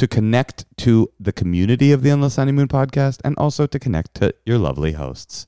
To connect to the community of the Endless Honeymoon podcast and also to connect to your lovely hosts.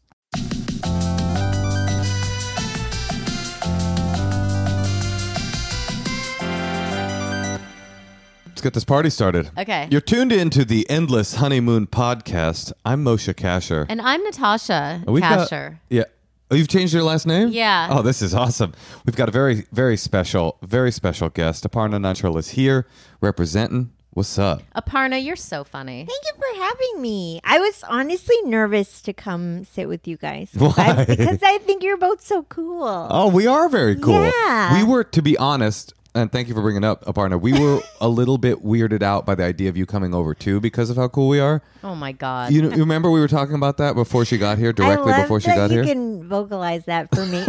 Let's get this party started. Okay. You're tuned into the Endless Honeymoon podcast. I'm Moshe Kasher. And I'm Natasha We've got- Kasher. yeah. Oh, you've changed your last name? Yeah. Oh, this is awesome. We've got a very, very special, very special guest. Aparna Nancherla is here representing. What's up? Uh, Aparna, you're so funny. Thank you for having me. I was honestly nervous to come sit with you guys because I- because I think you're both so cool. Oh, we are very cool. Yeah. We were, to be honest, and thank you for bringing it up, uh, Aparna. We were a little bit weirded out by the idea of you coming over too because of how cool we are. Oh my God. You, you remember we were talking about that before she got here, I directly love before she that got you here? can vocalize that for me.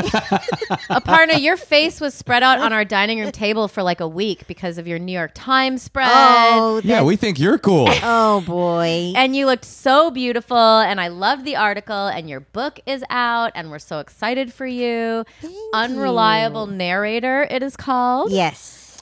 Aparna, your face was spread out on our dining room table for like a week because of your New York Times spread. oh, yeah, we think you're cool. oh boy. And you looked so beautiful, and I loved the article. And your book is out, and we're so excited for you. Thank Unreliable you. narrator, it is called. Yes.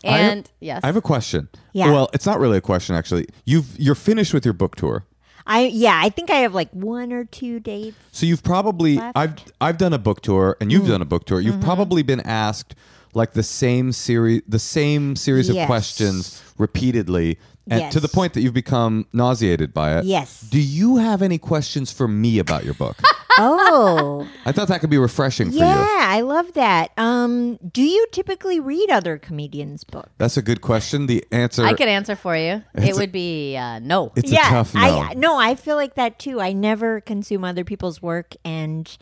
And yes, I have a question. Yeah. Well, it's not really a question actually. You've you're finished with your book tour. I yeah, I think I have like one or two dates. So you've probably Left. I've I've done a book tour and Mm. you've done a book tour. You've Mm-hmm. probably been asked like the same series the same series of questions repeatedly and to the point that you've become nauseated by it. Yes. Do you have any questions for me about your book? Oh. I thought that could be refreshing for yeah, you. I love that. Um, do you typically read other comedians' books? That's a good question. The answer I could answer for you. It's It a- would be uh, no. it's yeah, a tough no. I no, I feel like that too. I never consume other people's work and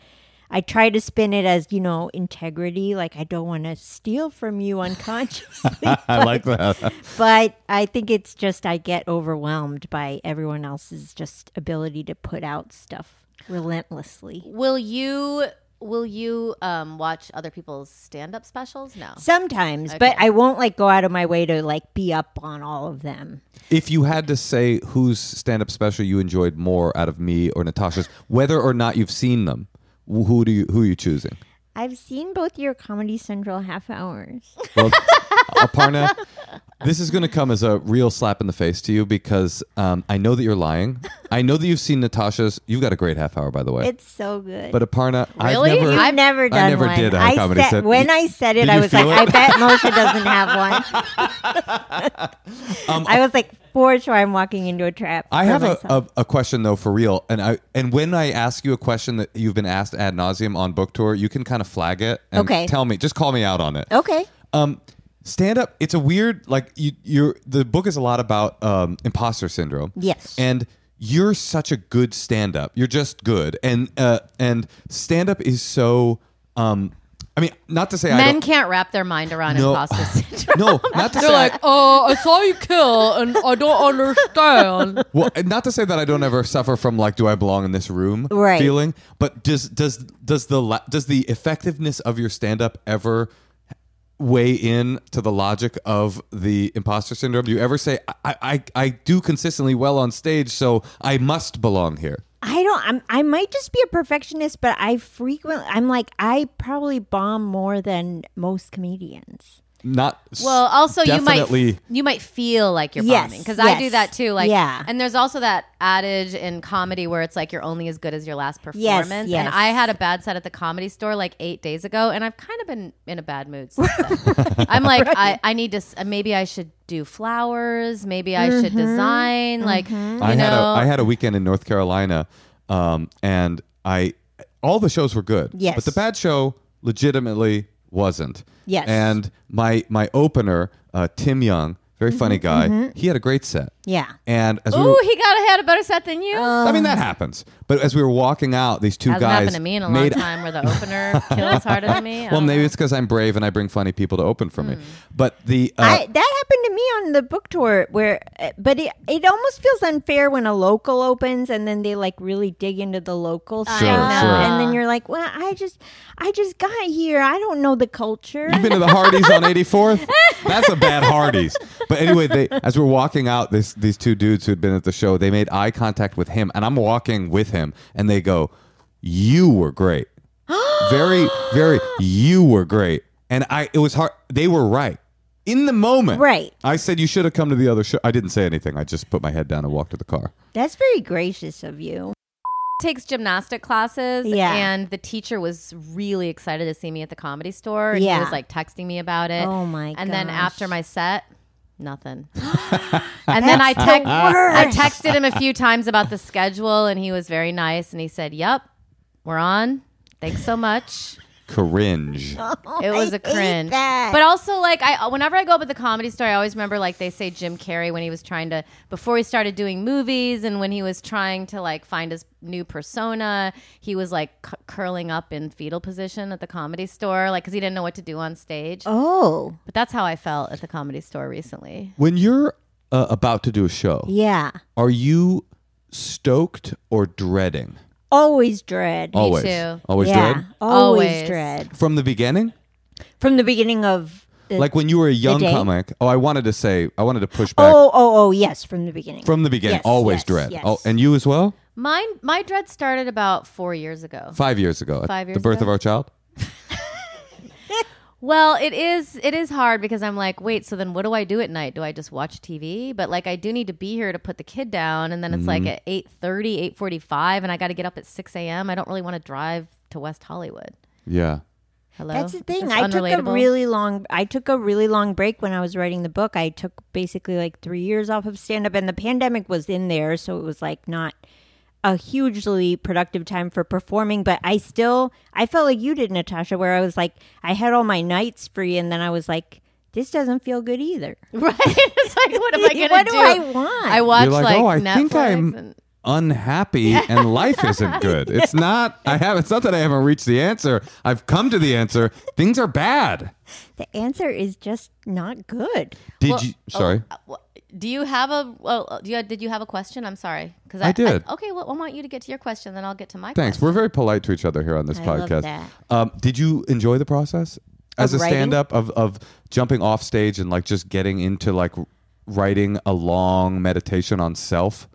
I try to spin it as, you know, integrity, like I don't want to steal from you unconsciously. I like that. but I think it's just I get overwhelmed by everyone else's just ability to put out stuff relentlessly. Will you? Will you um, watch other people's stand-up specials? No. Sometimes, but I won't like go out of my way to like be up on all of them. If you had to say whose stand-up special you enjoyed more out of me or Natasha's, whether or not you've seen them, who do you who are you choosing? I've seen both your Comedy Central half hours. Well, Aparna, this is going to come as a real slap in the face to you because um, I know that you're lying. I know that you've seen Natasha's. You've got a great half hour, by the way. It's so good. but Aparna, Really? I've never. I've never done I never one. did a I comedy said, set. when I said it, did I you was like, feel I it? bet Moshe doesn't have one. Um, I was like, for sure, I'm walking into a trap. I for have a, myself. a, a question though for real, and I and when I ask you a question that you've been asked ad nauseum on book tour, you can kind of flag it and Okay. tell me. Just call me out on it. okay. Um, stand up. It's a weird like you. You're the book is a lot about um, imposter syndrome. Yes. and you're such a good stand up. You're just good, and uh, and stand up is so. Um, I mean, not to say I Men don't. can't wrap their mind around No. imposter syndrome. No, not to say. They're I- like, oh, I saw you kill, and I don't understand. well, not to say that I don't ever suffer from like, do I belong in this room Right. feeling, but does does does the la- does the effectiveness of your stand up ever weigh in to the logic of the imposter syndrome? Do you ever say, I I, I do consistently well on stage, so I must belong here? I don't. I'm. I might just be a perfectionist, but I frequently. I'm like. I probably bomb more than most comedians. Not Well, also you might definitely. you might feel like you're Yes, bombing because I do that too. Like, Yeah. and there's also that adage in comedy where it's like you're only as good as your last performance. yes. And I had a bad set at the comedy store like eight days ago, and I've kind of been in a bad mood since then. I'm like, I, I need to uh, maybe I should do flowers, maybe I should mm-hmm. design, like mm-hmm. you I know. had a I had a weekend in North Carolina, um, and I all the shows were good. Yes. but the bad show legitimately wasn't. Yes. and my my opener, uh, Tim Young, very funny Mm-hmm, guy. He had a great set. Yeah. And as we Ooh, were, he got had a better set than you. I mean that happens. But as we were walking out, these two Hasn't guys happened to me in a long made time where the opener kills harder than me. I well, don't maybe know. it's because I'm brave and I bring funny people to open for me. Hmm. But the uh, I, that happened to me on the book tour where uh, but it, it almost feels unfair when a local opens and then they like really dig into the local stuff Sure, sure. and then you're like well i just i just got here i don't know the culture You've been to the Hardee's on 84th? That's a bad Hardee's. But anyway, they as we're walking out, this these two dudes who had been at the show, they made eye contact with him, and I'm walking with him, and they go, "You were great, very, very. You were great." And I, it was hard. They were right in the moment. Right. I said you should have come to the other show. I didn't say anything. I just put my head down and walked to the car. that's very gracious of you takes gymnastic classes Yeah. and the teacher was really excited to see me at the comedy store and he Yeah. was like texting me about it Oh, my and then after my set nothing. And then I, tex- I texted him a few times about the schedule and he was very nice and he said yep we're on. Thanks so much Cringe. it was I a cringe. But also, like, I whenever I go up at the comedy store, I always remember, like, they say Jim Carrey when he was trying to before he started doing movies, and when he was trying to like find his new persona, he was like c- curling up in fetal position at the comedy store, like, because he didn't know what to do on stage. oh But that's how I felt at the comedy store recently. When you're uh, about to do a show, yeah are you stoked or dreading? Always dread Always. too. Always yeah dread? always, Always. dread From the beginning? from the beginning of the, like when you were a young day? comic. Oh, I wanted to say, I wanted to push back oh oh oh yes from the beginning from the beginning. Yes, always yes, dread. yes. Oh, and you as well? Mine, my dread started about four years ago. Five years ago, at Five the birth ago? of our child. Well, it is it is hard because I'm like, wait, so then what do I do at night? Do I just watch TV? But like I do need to be here to put the kid down and then it's like Mm-hmm. at 8:30, 8:45 and I got to get up at 6 a.m. I don't really want to drive to West Hollywood. Yeah. Hello. That's the Is thing. this I took a unrelatable? really long. I took a really long break when I was writing the book. I took basically like three years off of stand up, and the pandemic was in there, so it was like not a hugely productive time for performing. But I still, I felt like you did, Natasha, where I was like, I had all my nights free, and then I was like, this doesn't feel good either. right. it's like what am I going to What do? do I want? I watch You're like, like, oh, I Netflix think I'm and- unhappy and life isn't good. It's not. I have. It's not that I haven't reached the answer. I've come to the answer. Things are bad. The answer is just not good. Did Well, you? oh, Sorry. uh, wh- do you have a well, do you, did you have a question? I'm sorry. Cuz I did. okay, well, I want you to get to your question then I'll get to my Thanks. question. We're very polite to each other here on this I love podcast. that. Um, did you enjoy the process as Of a writing? stand-up of of jumping off stage and like just getting into like writing a long meditation on self?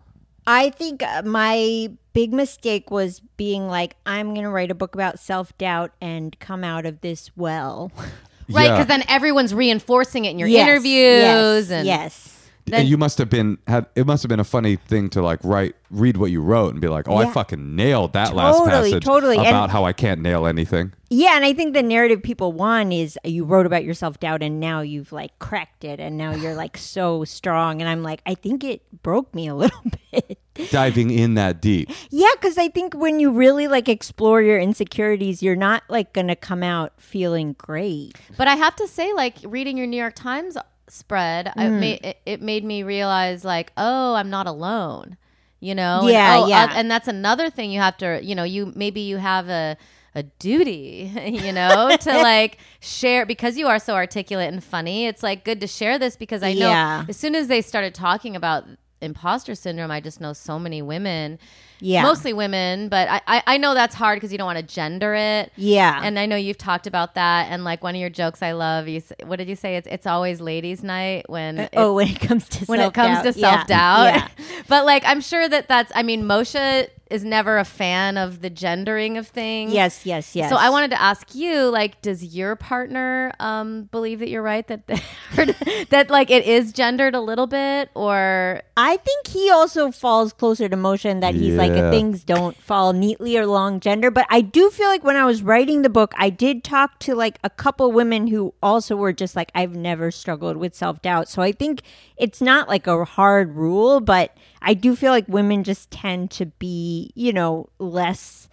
I think uh, my big mistake was being like, I'm going to write a book about self doubt and come out of this well. Right, Yeah. cuz then everyone's reinforcing it in your Yes, interviews yes, and yes. Then- and you must have been had it must have been a funny thing to like write read what you wrote and be like, oh, I fucking nailed that last Totally, passage totally. And- about how I can't nail anything. Yeah, and I think the narrative people want is you wrote about your self doubt and now you've like cracked it and now you're like so strong. And I'm like, I think it broke me a little bit. Diving in that deep. yeah, because I think when you really like explore your insecurities, you're not like going to come out feeling great. But I have to say, like reading your New York Times spread, I Mm. ma- it, it made me realize, like, oh, I'm not alone. You know, Yeah, and, oh, yeah. uh, and that's another thing you have to, you know, you maybe you have a a duty, you know, to like share because you are so articulate and funny. It's like good to share this because I know Yeah. as soon as they started talking about imposter syndrome, I just know so many women, Yeah. mostly women, but I, I, I know that's hard because you don't want to gender it. Yeah. And I know you've talked about that. And like one of your jokes I love, you, what did you say? It's, it's always ladies' night when it- oh, when it comes to when it comes to self-doubt. self doubt. Yeah. but like, I'm sure that that's, I mean, Moshe is never a fan of the gendering of things. Yes, yes, yes. So I wanted to ask you, like, does your partner um, believe that you're right that that like it is gendered a little bit, or I think he also falls closer to motion that he's like Yeah. things don't fall neatly along gender. But I do feel like when I was writing the book, I did talk to like a couple women who also were just like, I've never struggled with self doubt. So I think it's not like a hard rule, but I do feel like women just tend to be, you know, less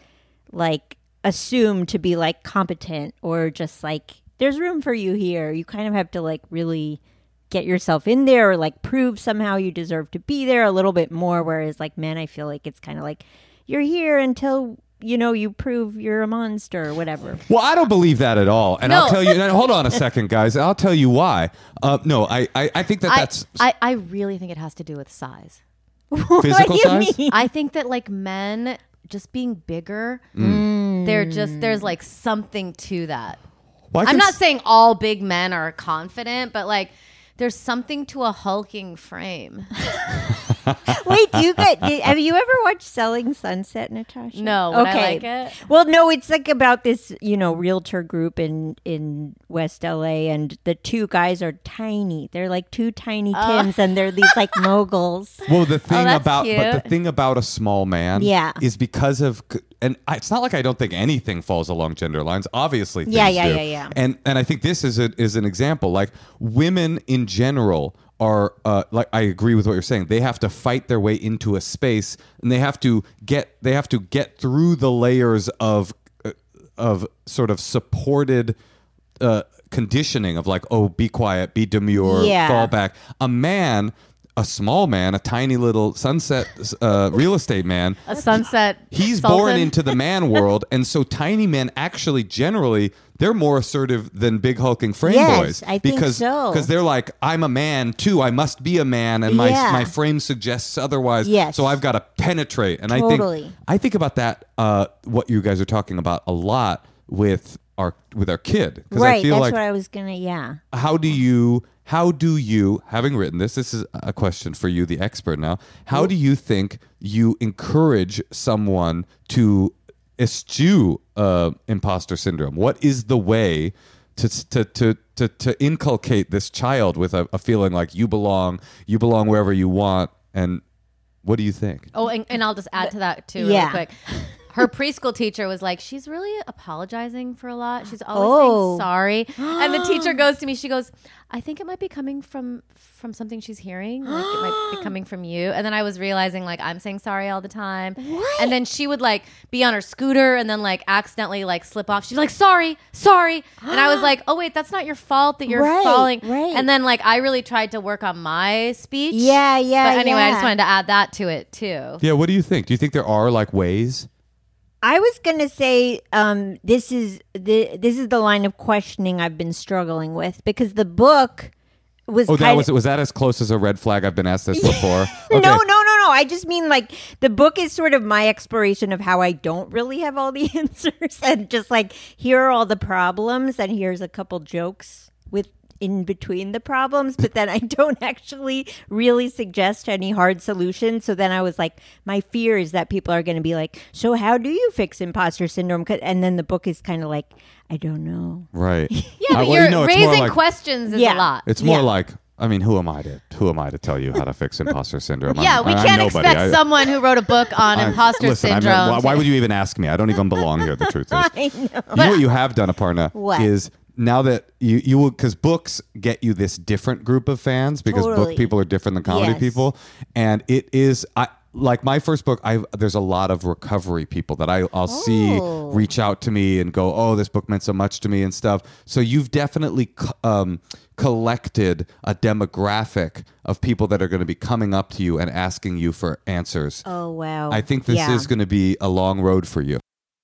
like assumed to be like competent or just like there's room for you here. You kind of have to like really get yourself in there or like prove somehow you deserve to be there a little bit more whereas like men I feel like it's kind of like you're here until you know you prove you're a monster or whatever. Well, I don't believe that at all, and I'll tell you. and hold on a second, guys. I'll tell you why. Uh, no, I, I, I think that I, that's I, I really think it has to do with size. physical what do you size. mean? I think that like men just being bigger, Mm. they're just there's like something to that. Well, I I'm not s- saying all big men are confident, but like there's something to a hulking frame. Wait, do you get have you ever watched Selling Sunset, Natasha? No, okay. I like it? Well, no, it's like about this, you know, realtor group in in West LA and the two guys are tiny. They're like two tiny oh. Tims and they're these like moguls. Well, the oh, thing Oh, that's about but the thing about a small man, Yeah. is because of and I, it's not like I don't think anything falls along gender lines. Obviously, Yeah, yeah, do. yeah, yeah. And and I think this is a, is an example. Like women in general are uh, like I agree with what you're saying. They have to fight their way into a space, and they have to get they have to get through the layers of uh, of sort of supported uh, conditioning of like, oh, be quiet, be demure, Yeah. fall back. A man, a small man, a tiny little sunset uh, real estate man. A sunset. He's sultan. born into the man world, and so tiny men actually generally they're more assertive than big hulking frame Yes, boys I think because so. because they're like I'm a man too. I must be a man, and my Yeah. my frame suggests otherwise. Yes. So I've got to penetrate, and I think I think about that. Uh, what you guys are talking about a lot with our with our kid Right, I feel that's like what I was gonna. Yeah, how do you how do you having written this this is a question for you the expert now how do you think you encourage someone to eschew uh, imposter syndrome what is the way to to to to, to inculcate this child with a, a feeling like you belong you belong wherever you want and what do you think Oh, and, and I'll just add to that too, Yeah. really quick. Her preschool teacher was like, "She's really apologizing for a lot. She's always Oh. saying sorry." And the teacher goes to me. She goes, "I think it might be coming from from something she's hearing. Like it might be coming from you." And then I was realizing like I'm saying sorry all the time. What? And then she would like be on her scooter and then like accidentally like slip off. She's like, "Sorry, sorry." And I was like, "Oh wait, that's not your fault that you're Right, falling." right. And then like I really tried to work on my speech. yeah, yeah. But anyway, I just wanted to add that to it too. yeah what do you think do you think there are like ways I was gonna say um, this is the this is the line of questioning I've been struggling with because the book was oh that was was that as close as a red flag i've been asked this before? No no no no. I just mean like the book is sort of my exploration of how I don't really have all the answers and just like here are all the problems and here's a couple jokes in between the problems but then I don't actually really suggest any hard solutions so then I was like my fear is that people are going to be like so how do you fix imposter syndrome? and then the book is kind of like I don't know right Yeah, but well, you're you know, raising like- questions is Yeah. a lot. It's more Yeah. like I mean, who am I to who am I to tell you how to fix imposter syndrome? I'm- yeah, we I'm can't nobody. expect I- someone who wrote a book on I'm- imposter listen, I'm- syndrome. why, why would you even ask me? I don't even belong here. The truth is, I know you know what you have done, Aparna, What? is now that you you will because books get you this different group of fans because book people are different than comedy Yes. people, and it is I. Like my first book, I there's a lot of recovery people that I I'll see Oh. reach out to me and go, oh, this book meant so much to me and stuff. So you've definitely c- um, collected a demographic of people that are going to be coming up to you and asking you for answers. oh wow I think this Yeah. is going to be a long road for you.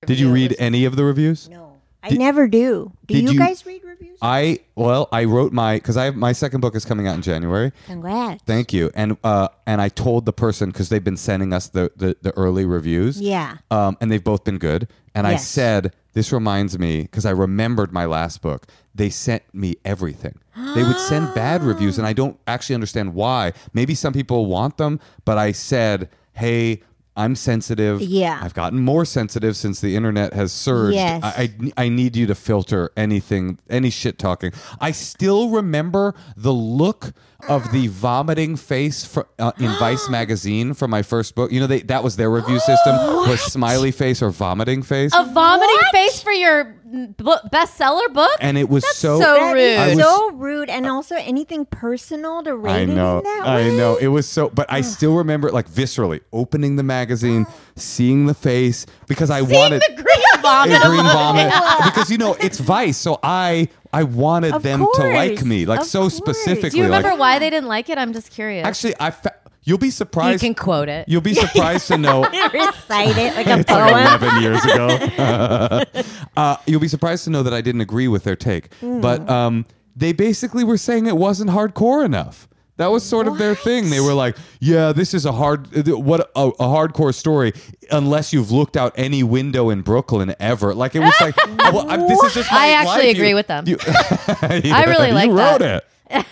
Did you read any of the reviews? No, I never do. Do you, you- guys read reviews? I well, I wrote my because I have my second book is coming out in January. Congrats. Thank you. And uh, and I told the person because they've been sending us the, the the early reviews. Yeah. Um, and they've both been good. And I said this reminds me because I remembered my last book. They sent me everything. they would send bad reviews, and I don't actually understand why. Maybe some people want them, but I said, hey. I'm sensitive. Yeah. I've gotten more sensitive since the internet has surged. Yes. I, I, I need you to filter anything, any shit talking. I still remember the look of the vomiting face for, uh, in Vice magazine from my first book. You know, they, that was their review system was smiley face or vomiting face. a vomiting What? face for your book, bestseller book. and it was so. so rude. Was- so rude, and also anything personal to rate I it know, in that I way? know. It was so, but I still remember it like viscerally opening the magazine, oh. seeing the face because I wanted the green vomit. a green vomit because you know it's Vice, so I I wanted Of them to like me like of so course. specifically. Do you remember like, why they didn't like it? I'm just curious. Actually, I fa- you'll be surprised. you can quote it. You'll be surprised to know. Recite it like a It's like 11 years ago. uh, you'll be surprised to know that I didn't agree with their take. Hmm. But um, they basically were saying it wasn't hardcore enough. That was sort of their thing. They were like, "Yeah, this is a hard, what a, a hardcore story, unless you've looked out any window in Brooklyn ever." Like it was like, well, I, "This is just." My I actually life. agree You- with them. you- I really like you like wrote that. it.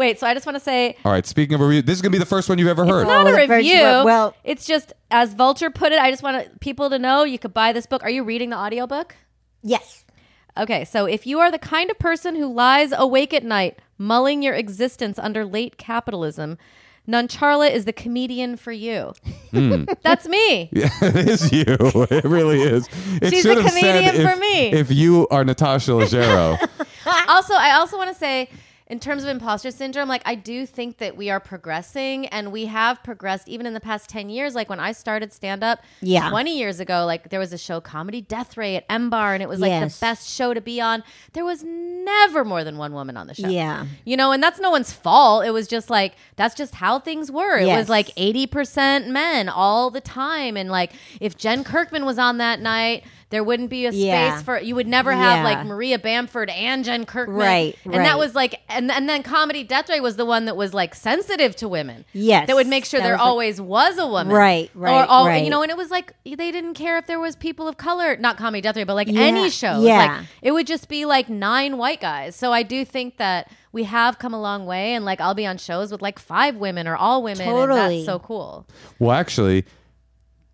Wait, so I just want to say All right. Speaking of a review, this is gonna be the first one you've ever heard. it's not Oh, a the first review. Well- it's just as Vulture put it. I just want people to know you could buy this book. Are you reading the audiobook? Yes. Okay, so if you are the kind of person who lies awake at night, mulling your existence under late capitalism, Nancherla is the comedian for you. Hmm. That's me. Yeah, it is you. It really is. It She's should a have said comedian if, for me. if you are Natasha Leggero. also, I also want to say, in terms of imposter syndrome, like I do think that we are progressing, and we have progressed even in the past ten years. Like when I started stand up, Yeah. twenty years ago, like there was a show, Comedy Death Ray at M Bar, and it was like Yes. the best show to be on. There was never more than one woman on the show. Yeah. you know, and that's no one's fault. It was just like that's just how things were. It Yes. was like eighty percent men all the time, and like if Jen Kirkman was on that night. There wouldn't be a space Yeah. for you would never have Yeah. like Maria Bamford and Jen Kirkman Right, and that was like and, and then comedy death ray was the one that was like sensitive to women Yes. that would make sure That there was, like- always was a woman Right, right. or right, all right. you know and it was like they didn't care if there was people of color not comedy death ray but like Yeah, any show yeah. like it would just be like nine white guys so i do think that we have come a long way and like i'll be on shows with like five women or all women and Totally. that's so cool Well, actually,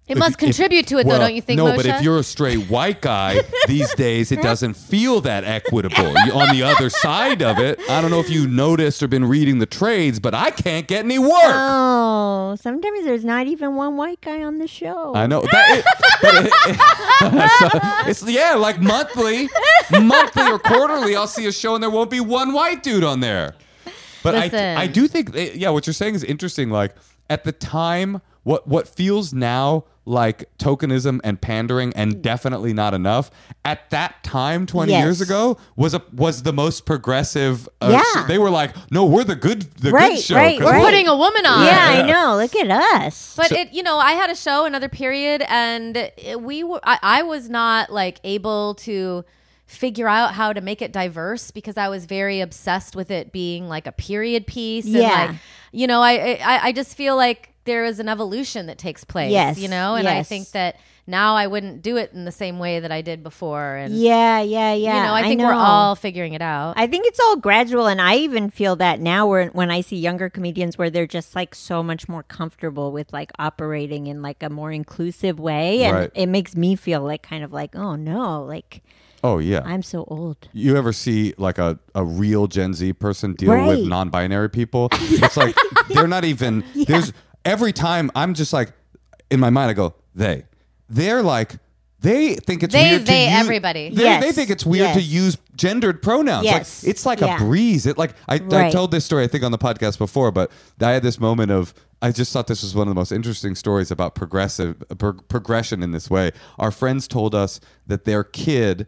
it if- must if- contribute to it well, though don't you think No, Moshe? but if you're a straight white guy these days, it doesn't feel that equitable. On the other side of it, I don't know if you noticed or been reading the trades, but I can't get any work. Oh, sometimes there's not even one white guy on the show. I know that. It, but it- it's yeah, like monthly, monthly or quarterly. I'll see a show and there won't be one white dude on there. But Listen. I, I do think, yeah, what you're saying is interesting. Like at the time, what what feels now like tokenism and pandering and definitely not enough at that time 20 Yes. years ago was a was the most progressive uh, Yeah. sh- they were like no we're the good the Right, good show right, 'cause we're right. putting a woman on yeah, I know. Look at us. But it, you know, I had a show another period, and it- we were. I, I was not like able to figure out how to make it diverse because I was very obsessed with it being like a period piece. And Yeah. like, you know, I, I I just feel like there is an evolution that takes place. Yes, You know, and I think that now I wouldn't do it in the same way that I did before. And yeah, yeah, yeah. you know, I think we're all figuring it out. I think it's all gradual, and I even feel that now where when I see younger comedians where they're just like so much more comfortable with like operating in like a more inclusive way, and Right. it makes me feel like kind of like, oh no, like oh yeah I'm so old. you ever see like a, a real Gen Z person deal with non-binary people? It's like they're not even there's every time I'm just like in my mind I go they they're like they think it's They, weird they, to use, everybody. They, Yes. they think it's weird to Yes. use gendered pronouns. Yes. Like it's like Yeah. a breeze. It like I, I Right. told this story I think on the podcast before, but I had this moment of I just thought this was one of the most interesting stories about progressive pro- progression in this way. Our friends told us that their kid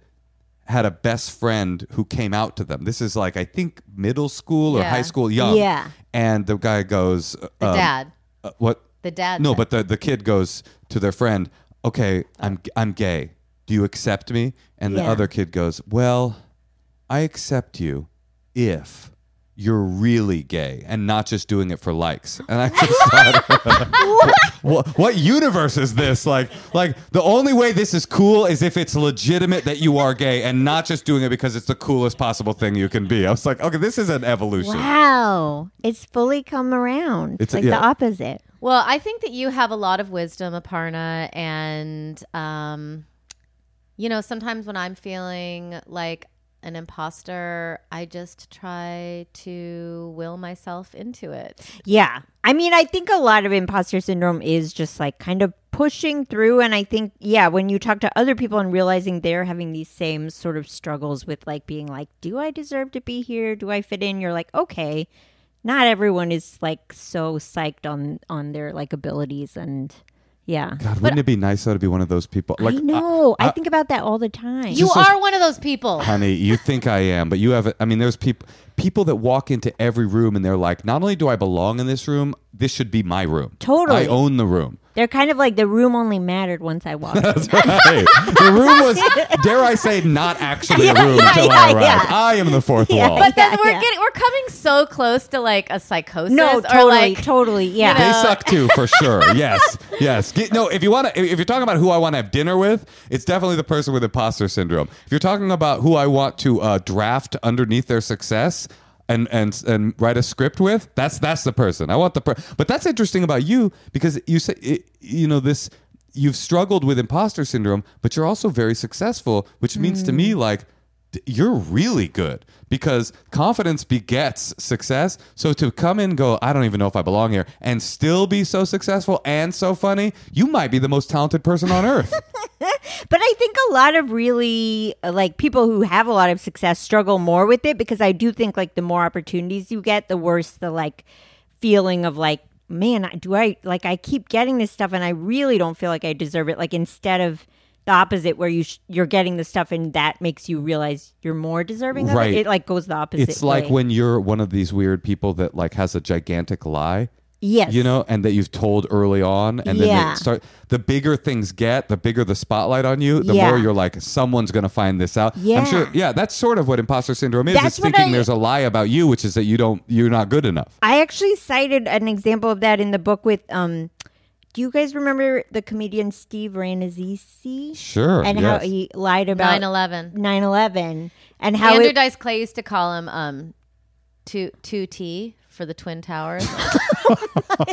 had a best friend who came out to them. This is like I think middle school or Yeah. high school young. Yeah. And the guy goes, The um, dad. Uh, what? The dad No, said- but the the kid goes to their friend. okay, I'm I'm gay. Do you accept me? And the Yeah. other kid goes, well, I accept you if you're really gay and not just doing it for likes. And I just thought, what, what universe is this? Like, like the only way this is cool is if it's legitimate that you are gay and not just doing it because it's the coolest possible thing you can be. I was like, okay, this is an evolution. Wow. It's fully come around. It's- It's like yeah. the opposite. Well, I think that you have a lot of wisdom, Aparna, and um, you know, sometimes when I'm feeling like an imposter, I just try to will myself into it. Yeah. I mean, I think a lot of imposter syndrome is just like kind of pushing through. And I think, yeah, when you talk to other people and realizing they're having these same sort of struggles with like being like, do I deserve to be here? Do I fit in? You're like, okay, not everyone is like so psyched on on their like abilities and yeah. God, wouldn't it be nice though to be one of those people? Like, I know. I, I- think about that all the time. You Just those- are one of those people. honey, you think I am, but you have. I mean, there's people people that walk into every room and they're like, not only do I belong in this room, this should be my room. Totally. I own the room. They're kind of like the room only mattered once I walked. That's right. the room was, dare I say, not actually a room Yeah, until yeah, I arrived. yeah. I am the fourth Yeah. wall. But then Yeah, we're yeah. getting we're coming so close to like a psychosis No, or totally, like totally. Yeah. know, They suck too, for sure. Yes, yes. Get- no, if you want to, if you're talking about who I want to have dinner with, it's definitely the person with imposter syndrome. If you're talking about who I want to uh, draft underneath their success. And, and and write a script with that's that's the person. I want the per- but that's interesting about you because you say it, you know this you've struggled with imposter syndrome but you're also very successful which means to me mm. like d- you're really good because confidence begets success. So to come in go, I don't even know if I belong here, and still be so successful and so funny, you might be the most talented person on earth. But I think a lot of really uh, like people who have a lot of success struggle more with it because I do think like the more opportunities you get, the worse the like feeling of like, man, do I like I keep getting this stuff and I really don't feel like I deserve it. Like instead of the opposite where you sh- you're getting the stuff and that makes you realize you're more deserving Right. it. It like goes the opposite. it's like way. when you're one of these weird people that like has a gigantic lie. yes, You know, and that you've told early on, and then Yeah. they start. The bigger things get, the bigger the spotlight on you. The Yeah. more you're like, someone's gonna find this out. Yeah. I'm Yeah. sure. Yeah, that's sort of what imposter syndrome is. That's it's thinking I- there's a lie about you, which is that you don't, you're not good enough. I actually cited an example of that in the book with um. Do you guys remember the comedian Steve Rannazzisi? Sure. and yes. how he lied about 9-11. 9/11 and how Andrew it, Dice Clay used to call him um two two T for the Twin Towers.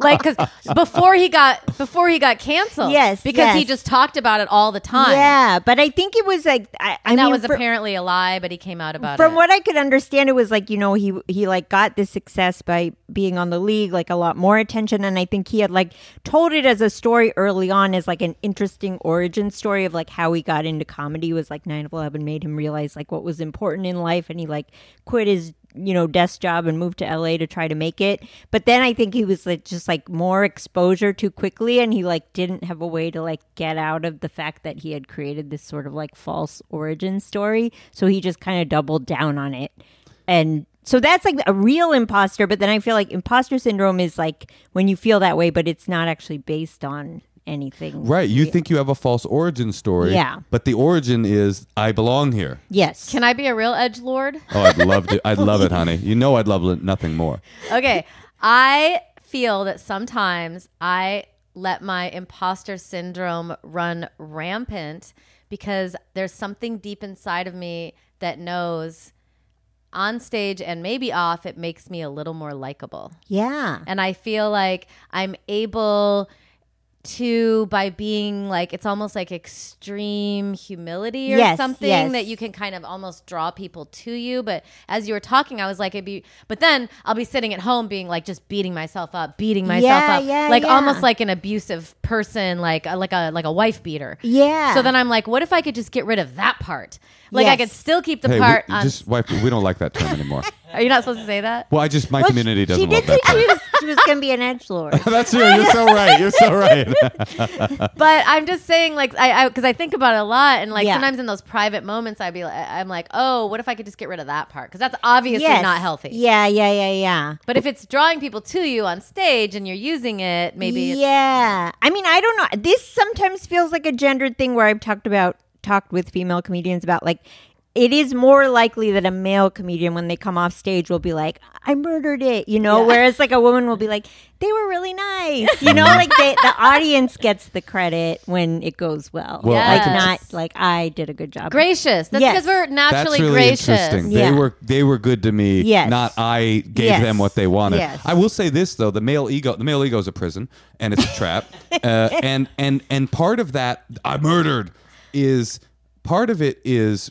like because before he got before he got canceled, Yes, because he just talked about it all the time. yeah, but I think it was like I, I and that mean, was for- apparently a lie, but he came out about from it. From what I could understand, it was like you know he he like got this success by being on the league, like a lot more attention, and I think he had like told it as a story early on as like an interesting origin story of like how he got into comedy was like 9/11 made him realize like what was important in life, and he like quit his you know desk job and moved to LA to try to make it. But then I think he was like just like more exposure too quickly, and he like didn't have a way to like get out of the fact that he had created this sort of like false origin story. So he just kind of doubled down on it. And so that's like a real imposter, but then I feel like imposter syndrome is like when you feel that way, but it's not actually based on anything. Right. You think you have a false origin story. Yeah. But the origin is I belong here. Yes. Can I be a real edge lord? Oh, I'd love to. I'd love it, honey. You know, I'd love li- nothing more. okay. I feel that sometimes I let my imposter syndrome run rampant because there's something deep inside of me that knows on stage and maybe off, it makes me a little more likable. yeah. And I feel like I'm able to by being like it's almost like extreme humility or Yes, something yes. that you can kind of almost draw people to you but as you were talking i was like it'd be but then i'll be sitting at home being like just beating myself up beating myself Yeah, up yeah, like yeah. almost like an abusive person like a, like a like a wife beater Yeah. so then i'm like what if i could just get rid of that part like i could still keep the hey, part we, on just wife. We don't like that term anymore. Are you not supposed to say that? Well, I just my Well, community she doesn't did love say that. she was, she was going to be an edge lord. That's true. You're so right. You're so right. But I'm just saying, like, I because I, think about it a lot, and like Yeah. sometimes in those private moments, I'd be, like, I'm like, oh, what if I could just get rid of that part? Because that's obviously Yes. not healthy. Yeah, yeah, yeah, yeah. But if it's drawing people to you on stage and you're using it, maybe it's, yeah. I mean, I don't know. This sometimes feels like a gendered thing where I've talked about talked with female comedians about like it is more likely that a male comedian when they come off stage will be like I murdered it, you know, Yeah. whereas like a woman will be like they were really nice. You know, like they, the audience gets the credit when it goes well. Well, I like not like I did a good job. gracious. That's Yes. because we're That's naturally really gracious. interesting. Yeah. They were they were good to me. Yes. Not I gave Yes. them what they wanted. Yes. I will say this though: the male ego, the male ego is a prison and it's a trap. uh, and and and part of that, I murdered, is part of it is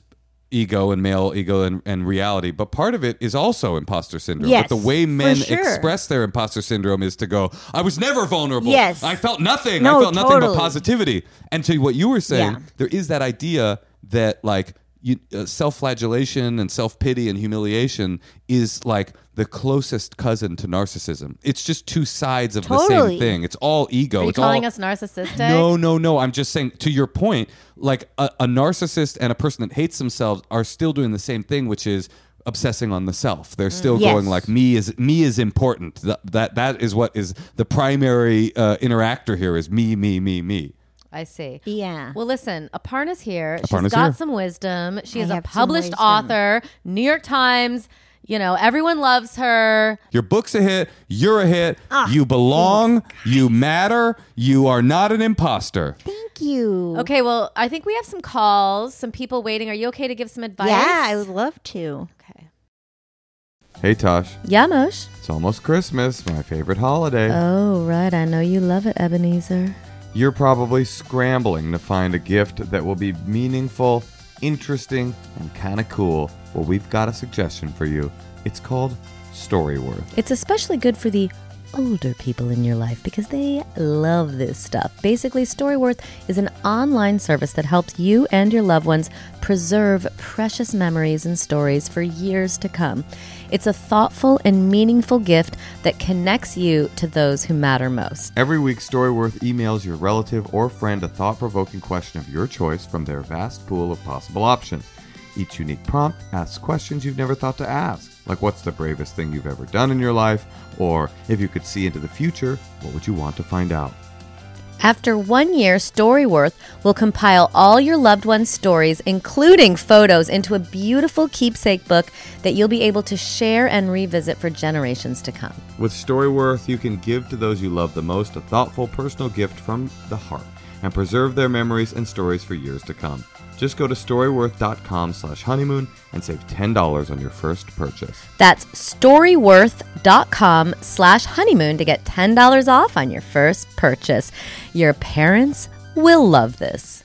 ego and male ego and, and reality but part of it is also imposter syndrome Yes, but the way men sure. express their imposter syndrome is to go i was never vulnerable Yes. i felt nothing No, i felt nothing but positivity and to what you were saying Yeah. there is that idea that like you, uh, self-flagellation and self-pity and humiliation is like the closest cousin to narcissism. It's just two sides of the Totally. same thing. It's all ego. Are you it's calling all, us narcissistic? no, no, no. I'm just saying, to your point, like a, a narcissist and a person that hates themselves are still doing the same thing, which is obsessing on the self. They're still Yes. going like me is me is important. That that, that is what is the primary uh, interactor here is me, me, me, me. I see. Yeah. Well, listen, Aparna's here. She's Aparna's got here. some wisdom. She I is a have some published wisdom. author, New York Times. You know, everyone loves her. Your book's a hit. You're a hit. Ah, you belong. You matter. You are not an imposter. Thank you. Okay, well, I think we have some calls, some people waiting. Are you okay to give some advice? Yeah, I would love to. Okay. Hey, Tosh. Yeah, Mosh. It's almost Christmas, my favorite holiday. Oh, right. I know you love it, Ebenezer. You're probably scrambling to find a gift that will be meaningful, interesting, and kind of cool. Well, we've got a suggestion for you. It's called Storyworth. It's especially good for the older people in your life because they love this stuff. Basically, Storyworth is an online service that helps you and your loved ones preserve precious memories and stories for years to come. It's a thoughtful and meaningful gift that connects you to those who matter most. Every week, Storyworth emails your relative or friend a thought provoking question of your choice from their vast pool of possible options. Each unique prompt asks questions you've never thought to ask, like what's the bravest thing you've ever done in your life? Or if you could see into the future, what would you want to find out? After one year, Storyworth will compile all your loved ones' stories, including photos, into a beautiful keepsake book that you'll be able to share and revisit for generations to come. With Storyworth, you can give to those you love the most a thoughtful personal gift from the heart and preserve their memories and stories for years to come. Just go to storyworth.com slash honeymoon and save $10 on your first purchase. That's storyworth.com slash honeymoon to get $10 off on your first purchase. Your parents will love this.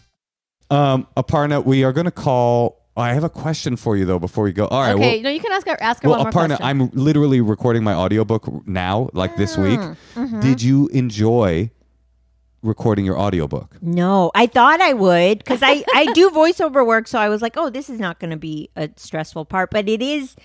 Um, Aparna, we are going to call. I have a question for you though before we go. All right. okay, well, no, you can ask her, ask her well, one more Aparna, question. I'm literally recording my audiobook now, like this week. Mm-hmm. Did you enjoy recording your audiobook? No, I thought I would because I, I do voiceover work. So I was like, oh, this is not going to be a stressful part. But it is,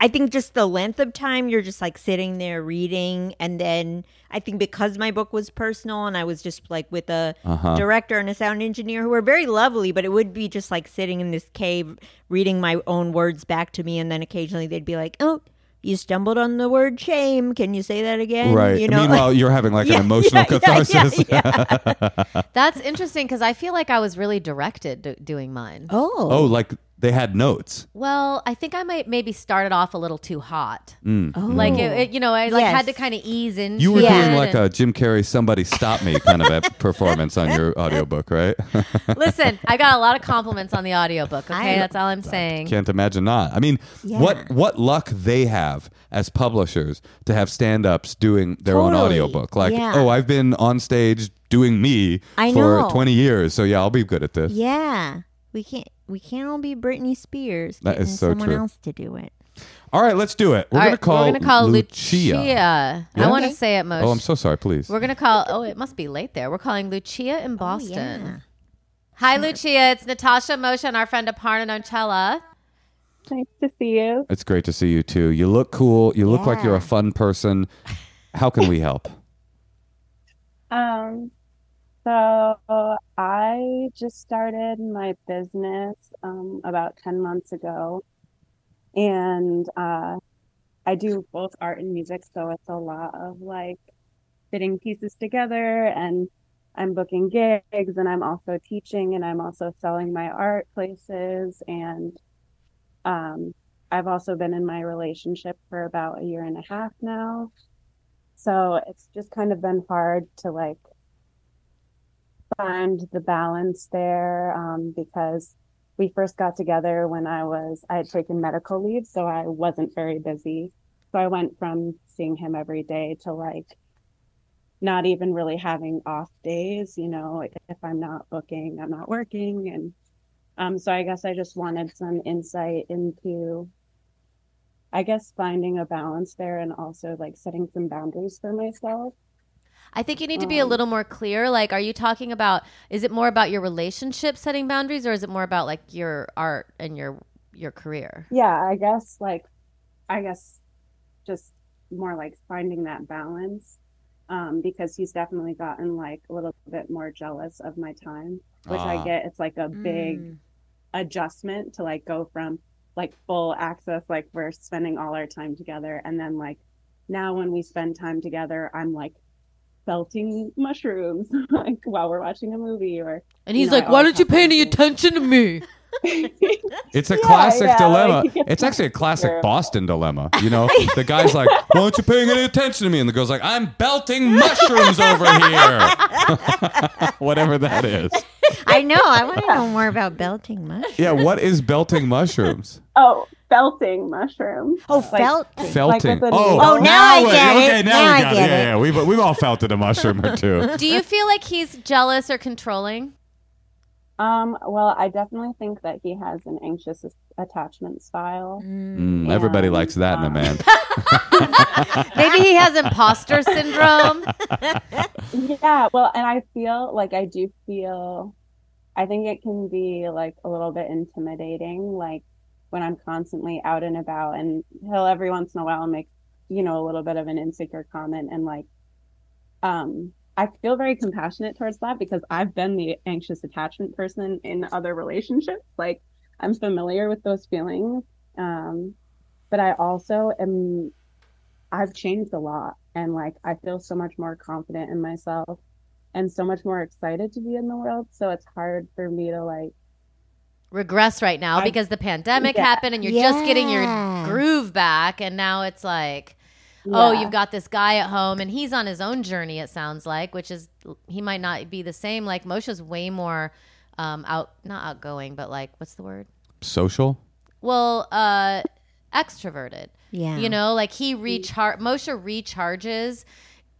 I think, just the length of time you're just like sitting there reading. And then I think because my book was personal and I was just like with a Uh-huh. director and a sound engineer who were very lovely, but it would be just like sitting in this cave reading my own words back to me. And then occasionally they'd be like, oh, you stumbled on the word shame. Can you say that again? right. You know, Meanwhile, you're having like Yeah, an emotional yeah, yeah, catharsis. yeah, yeah. That's interesting because I feel like I was really directed do- doing mine. Oh. oh, like they had notes. Well, I think I might maybe started off a little too hot. Mm. Oh. Like it, it- you know, I like Yes. had to kind of ease into You were it doing like a Jim Carrey "Somebody Stop Me" kind of a performance on your audiobook, right? Listen, I got a lot of compliments on the audiobook, okay? I- That's all I'm saying. Can't imagine not. I mean, Yeah. what what luck they have as publishers to have stand-ups doing their own Totally. audiobook. Like, Yeah. oh, I've been on stage doing me I for know. 20 years, so yeah, I'll be good at this. Yeah, we can't we can't all be Britney Spears. That is so someone true. else to do it. All right, let's do it. We're All gonna right, call we're gonna call Lucia. Lucia. Yeah? I want to Okay. say it, Mosh. Oh, I'm so sorry. Please. We're gonna call. Oh, it must be late there. We're calling Lucia in Boston. Oh, yeah. Hi, Lucia. It's Natasha Moshe and our friend Aparna Nancherla. Nice to see you. It's great to see you too. You look cool. You look like you're a fun person. How can we help? Um, so I just started my business um, about 10 months ago, and uh, I do both art and music, so it's a lot of like fitting pieces together, and I'm booking gigs, and I'm also teaching, and I'm also selling my art places, and um, I've also been in my relationship for about a year and a half now. So it's just kind of been hard to like find the balance there um, because we first got together when I was, I had taken medical leave, so I wasn't very busy. So I went from seeing him every day to like not even really having off days, you know, if I'm not booking, I'm not working. And um, so I guess I just wanted some insight into I guess finding a balance there and also like setting some boundaries for myself. I think you need to be a Um, little more clear. Like, are you talking about? Is it more about your relationship setting boundaries, or is it more about like your art and your your career? Yeah, I guess like I guess just more like finding that balance. Um, because he's definitely gotten like a little bit more jealous of my time, which Ah. I get. It's like a big Mm. adjustment to like go from like full access, like we're spending all our time together, and then like now when we spend time together, I'm like belting mushrooms like while we're watching a movie or And You he's know, like, "Why don't you pay any something. attention to me?" It's a Yeah, classic yeah, dilemma. like- it's actually a classic Sure. Boston dilemma. You know, the guy's like, "Why aren't you paying any attention to me?" And the girl's like, "I'm belting mushrooms over here." Whatever that is. I know. I want to know more about belting mushrooms. Yeah, what is belting mushrooms? oh belting mushrooms. Oh, Like- felt. Felting. with a oh. Oh, now I get it. Okay, now, Now we I got get it. Yeah, it. yeah, we've we've all felted a mushroom or two. Do you feel like he's jealous or controlling? Um, well, I definitely think that he has an anxious attachment style. Mm, everybody likes that in a um, man. Maybe he has imposter syndrome. Yeah, well, and I feel like I do feel, I think it can be like a little bit intimidating, like when I'm constantly out and about, and he'll every once in a while make, you know, a little bit of an insecure comment, and like, um, I feel very compassionate towards that because I've been the anxious attachment person in other relationships. Like, I'm familiar with those feelings. Um, but I also am, I've changed a lot and like I feel so much more confident in myself and so much more excited to be in the world. So it's hard for me to like, Regress right now I- because the pandemic Yeah. happened and you're just getting your groove back, and now it's like. Oh, you've got this guy at home, and he's on his own journey. It sounds like, which is he might not be the same. Like Moshe's way more um, out, not outgoing, but like what's the word? Social. Well, uh, extroverted. Yeah. You know, like he recharge. Moshe recharges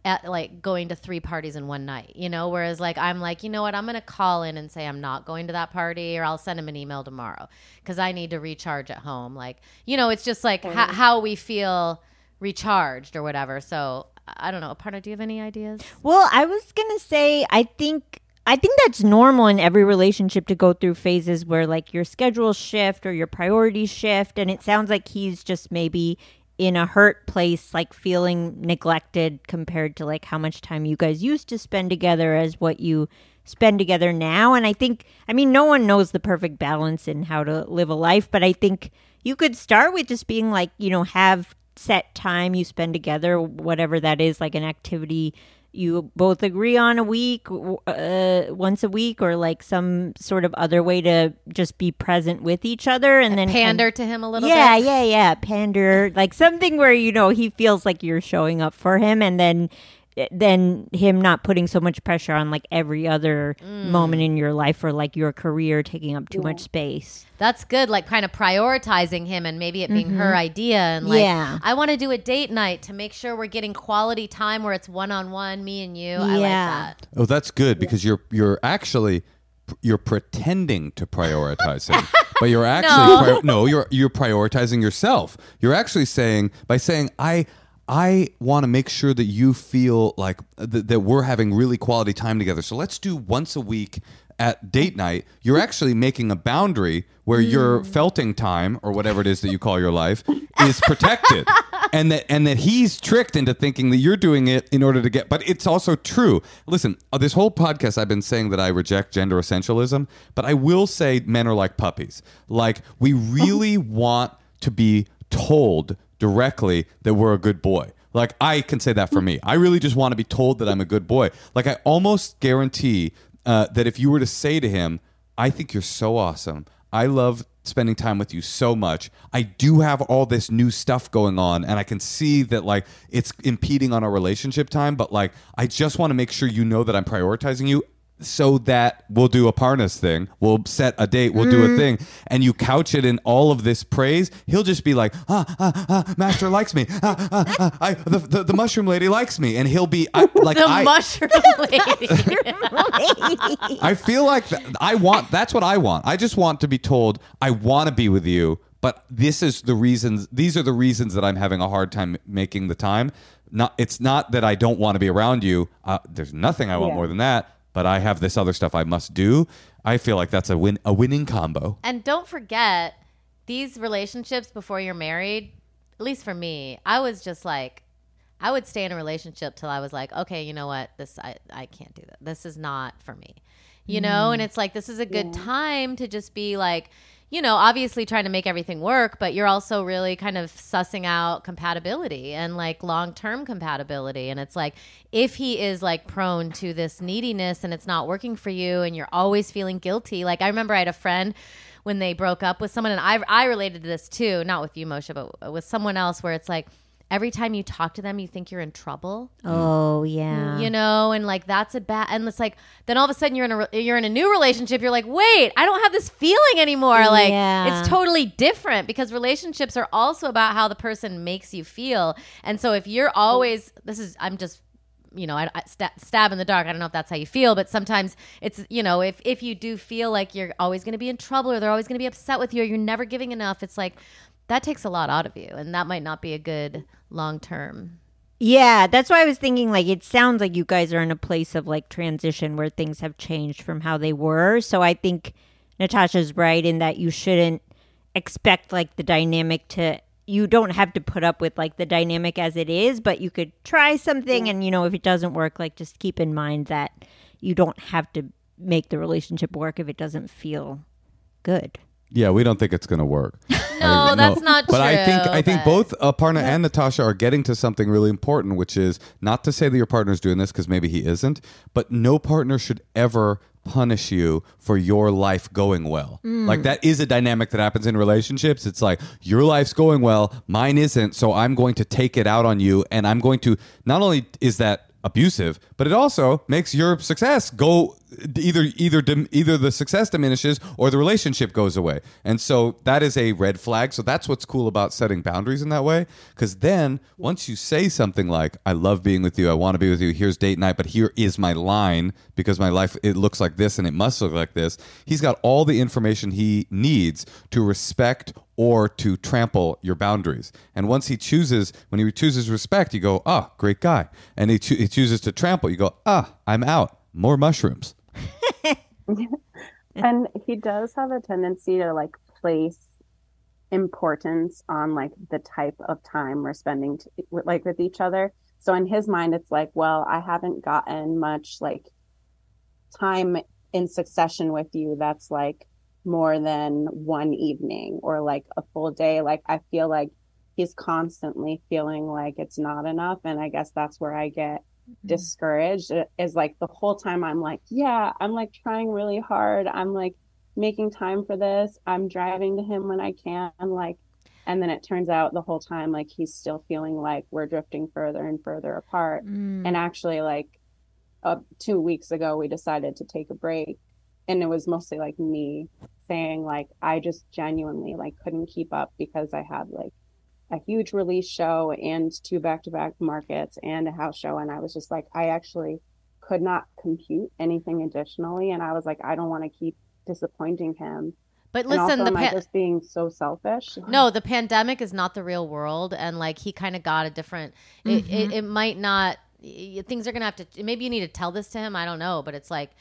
at like going to three parties in one night. You know, whereas like I'm like, you know what? I'm gonna call in and say I'm not going to that party, or I'll send him an email tomorrow because I need to recharge at home. Like, you know, it's just like ho- how we feel recharged or whatever. So I don't know. Aparna, do you have any ideas? Well, I was gonna say, I think I think that's normal in every relationship to go through phases where like your schedules shift or your priorities shift, and it sounds like he's just maybe in a hurt place, like feeling neglected compared to like how much time you guys used to spend together as what you spend together now. And I think, I mean, no one knows the perfect balance in how to live a life, but I think you could start with just being like, you know, have set time you spend together, whatever that is, like an activity you both agree on a week, uh, once a week, or like some sort of other way to just be present with each other, and then Pander to him a little yeah, bit. yeah, yeah, pander, like something where you know he feels like you're showing up for him, and then then him not putting so much pressure on like every other Mm. moment in your life or like your career taking up too much space. That's good. Like kind of prioritizing him and maybe it being her idea and like Yeah. I want to do a date night to make sure we're getting quality time where it's one on one, me and you. I like that. Oh, that's good because you're you're actually you're pretending to prioritize him, but you're actually No. pri- no, you're you're prioritizing yourself. You're actually saying by saying I I want to make sure that you feel like th- that we're having really quality time together. So let's do once a week at date night, you're actually making a boundary where your felting time or whatever it is that you call your life is protected. and that and that he's tricked into thinking that you're doing it in order to get but it's also true. Listen, uh, this whole podcast I've been saying that I reject gender essentialism, but I will say men are like puppies. Like we really want to be told directly that we're a good boy. Like I can say that for me. I really just want to be told that I'm a good boy. Like I almost guarantee uh, that if you were to say to him, "I think you're so awesome. I love spending time with you so much. I do have all this new stuff going on, and I can see that like it's impeding on our relationship time. But like I just want to make sure you know that I'm prioritizing you." So that we'll do Aparna's thing. We'll set a date. We'll do a thing, and you couch it in all of this praise. He'll just be like, "Ah, ah, ah Master likes me. Ah, ah, ah, I, the, the the mushroom lady likes me," and he'll be I, like, The I, mushroom lady. I feel like th- I want. That's what I want. I just want to be told I want to be with you, but this is the reasons. These are the reasons that I'm having a hard time making the time. Not. It's not that I don't want to be around you. Uh, there's nothing I want Yeah. more than that. But I have this other stuff I must do. I feel like that's a win. A winning combo. and don't forget these relationships before you're married. At least for me, I was just like, I would stay in a relationship till I was like, okay, you know what, this I I can't do that. This is not for me. You know, mm. and it's like this is a good time to just be like, you know, obviously trying to make everything work, but you're also really kind of sussing out compatibility and like long term compatibility. And it's like, if he is like prone to this neediness and it's not working for you and you're always feeling guilty. Like, I remember I had a friend when they broke up with someone, and I, I related to this too, not with you, Moshe, but with someone else where it's like, every time you talk to them, you think you're in trouble Oh yeah. you know and like that's a bad and it's like then all of a sudden you're in a re- you're in a new relationship you're like wait i don't have this feeling anymore like Yeah. it's totally different because relationships are also about how the person makes you feel and so if you're always this is i'm just you know, I, I sta stab in the dark. I don't know if that's how you feel, but sometimes it's, you know, if, if you do feel like you're always going to be in trouble or they're always going to be upset with you or you're never giving enough, it's like that takes a lot out of you. And that might not be a good long term. Yeah, that's why I was thinking like it sounds like you guys are in a place of like transition where things have changed from how they were. So I think Natasha's right in that you shouldn't expect like the dynamic to you don't have to put up with like the dynamic as it is, but you could try something and you know if it doesn't work like just keep in mind that you don't have to make the relationship work if it doesn't feel good. Yeah, we don't think it's going to work. No, that's not But I think true, I think both Aparna and Natasha are getting to something really important, which is not to say that your partner's doing this because maybe he isn't, but no partner should ever punish you for your life going well. Mm. Like that is a dynamic that happens in relationships. It's like your life's going well, mine isn't, so I'm going to take it out on you and I'm going to not only is that abusive, but it also makes your success go either either either the success diminishes or the relationship goes away. And so that is a red flag. So that's what's cool about setting boundaries in that way cuz then once you say something like I love being with you, I want to be with you, here's date night, but here is my line because my life it looks like this and it must look like this. He's got all the information he needs to respect or to trample your boundaries. And once he chooses, when he chooses respect, you go, ah, great guy. And he, cho- he chooses to trample, you go, ah, I'm out. More mushrooms. and he does have a tendency to like place importance on like the type of time we're spending like with each other. So in his mind it's like well i haven't gotten much like time in succession with you that's like more than one evening or like a full day. Like i feel like he's constantly feeling like it's not enough. And i guess that's where i get discouraged uh, is like the whole time I'm like, yeah, I'm like trying really hard. I'm like making time for this. I'm driving to him when I can. Like, and then it turns out the whole time, like he's still feeling like we're drifting further and further apart. And actually, like, uh, two weeks ago, we decided to take a break. And it was mostly like me saying, like, I just genuinely like couldn't keep up because I had like a huge release show and two back-to-back markets and a house show and i was just like i actually could not compute anything additionally and i was like i don't want to keep disappointing him But and also listen, the am i just being so selfish no, the pandemic is not the real world, and like he kind of got a different. It, it, mm-hmm. it might not. y- Things are gonna have to. Maybe you need to tell this to him. I don't know, but it's like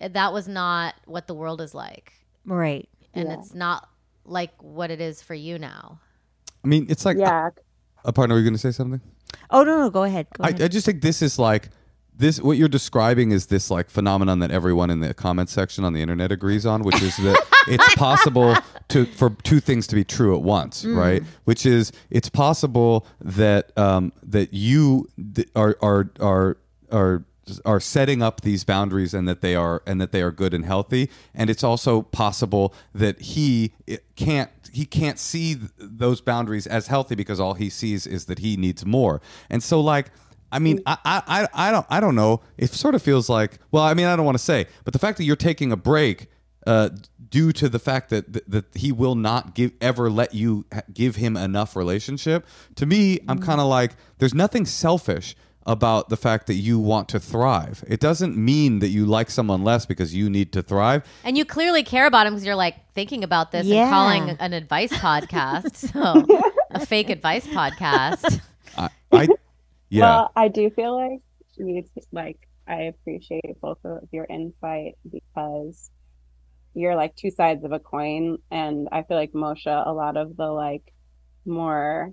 eh, that was not what the world is like, Right. and Yeah. it's not like what it is for you now. I mean, it's like Yeah. a partner. Are you going to say something? Oh no, no, go ahead. Go I, ahead. I just think this is like this. What you're describing is this like phenomenon that everyone in the comment section on the internet agrees on, which is that it's possible to for two things to be true at once, right? Which is it's possible that um, that you th- are are are are are setting up these boundaries and that they are and that they are good and healthy and it's also possible that he can't he can't see th- those boundaries as healthy because all he sees is that he needs more and so like I mean, I, I, I don't, I don't know. It sort of feels like, well, I mean, I don't want to say, but the fact that you're taking a break, uh, due to the fact that, that that he will not give ever let you give him enough relationship. To me, I'm kind of like, there's nothing selfish about the fact that you want to thrive. It doesn't mean that you like someone less because you need to thrive. And you clearly care about him because you're like thinking about this Yeah. and calling an advice podcast. So a fake advice podcast. I, I yeah. Well, I do feel like you like I appreciate both of your insight because you're like two sides of a coin, and I feel like Moshe, a lot of the like more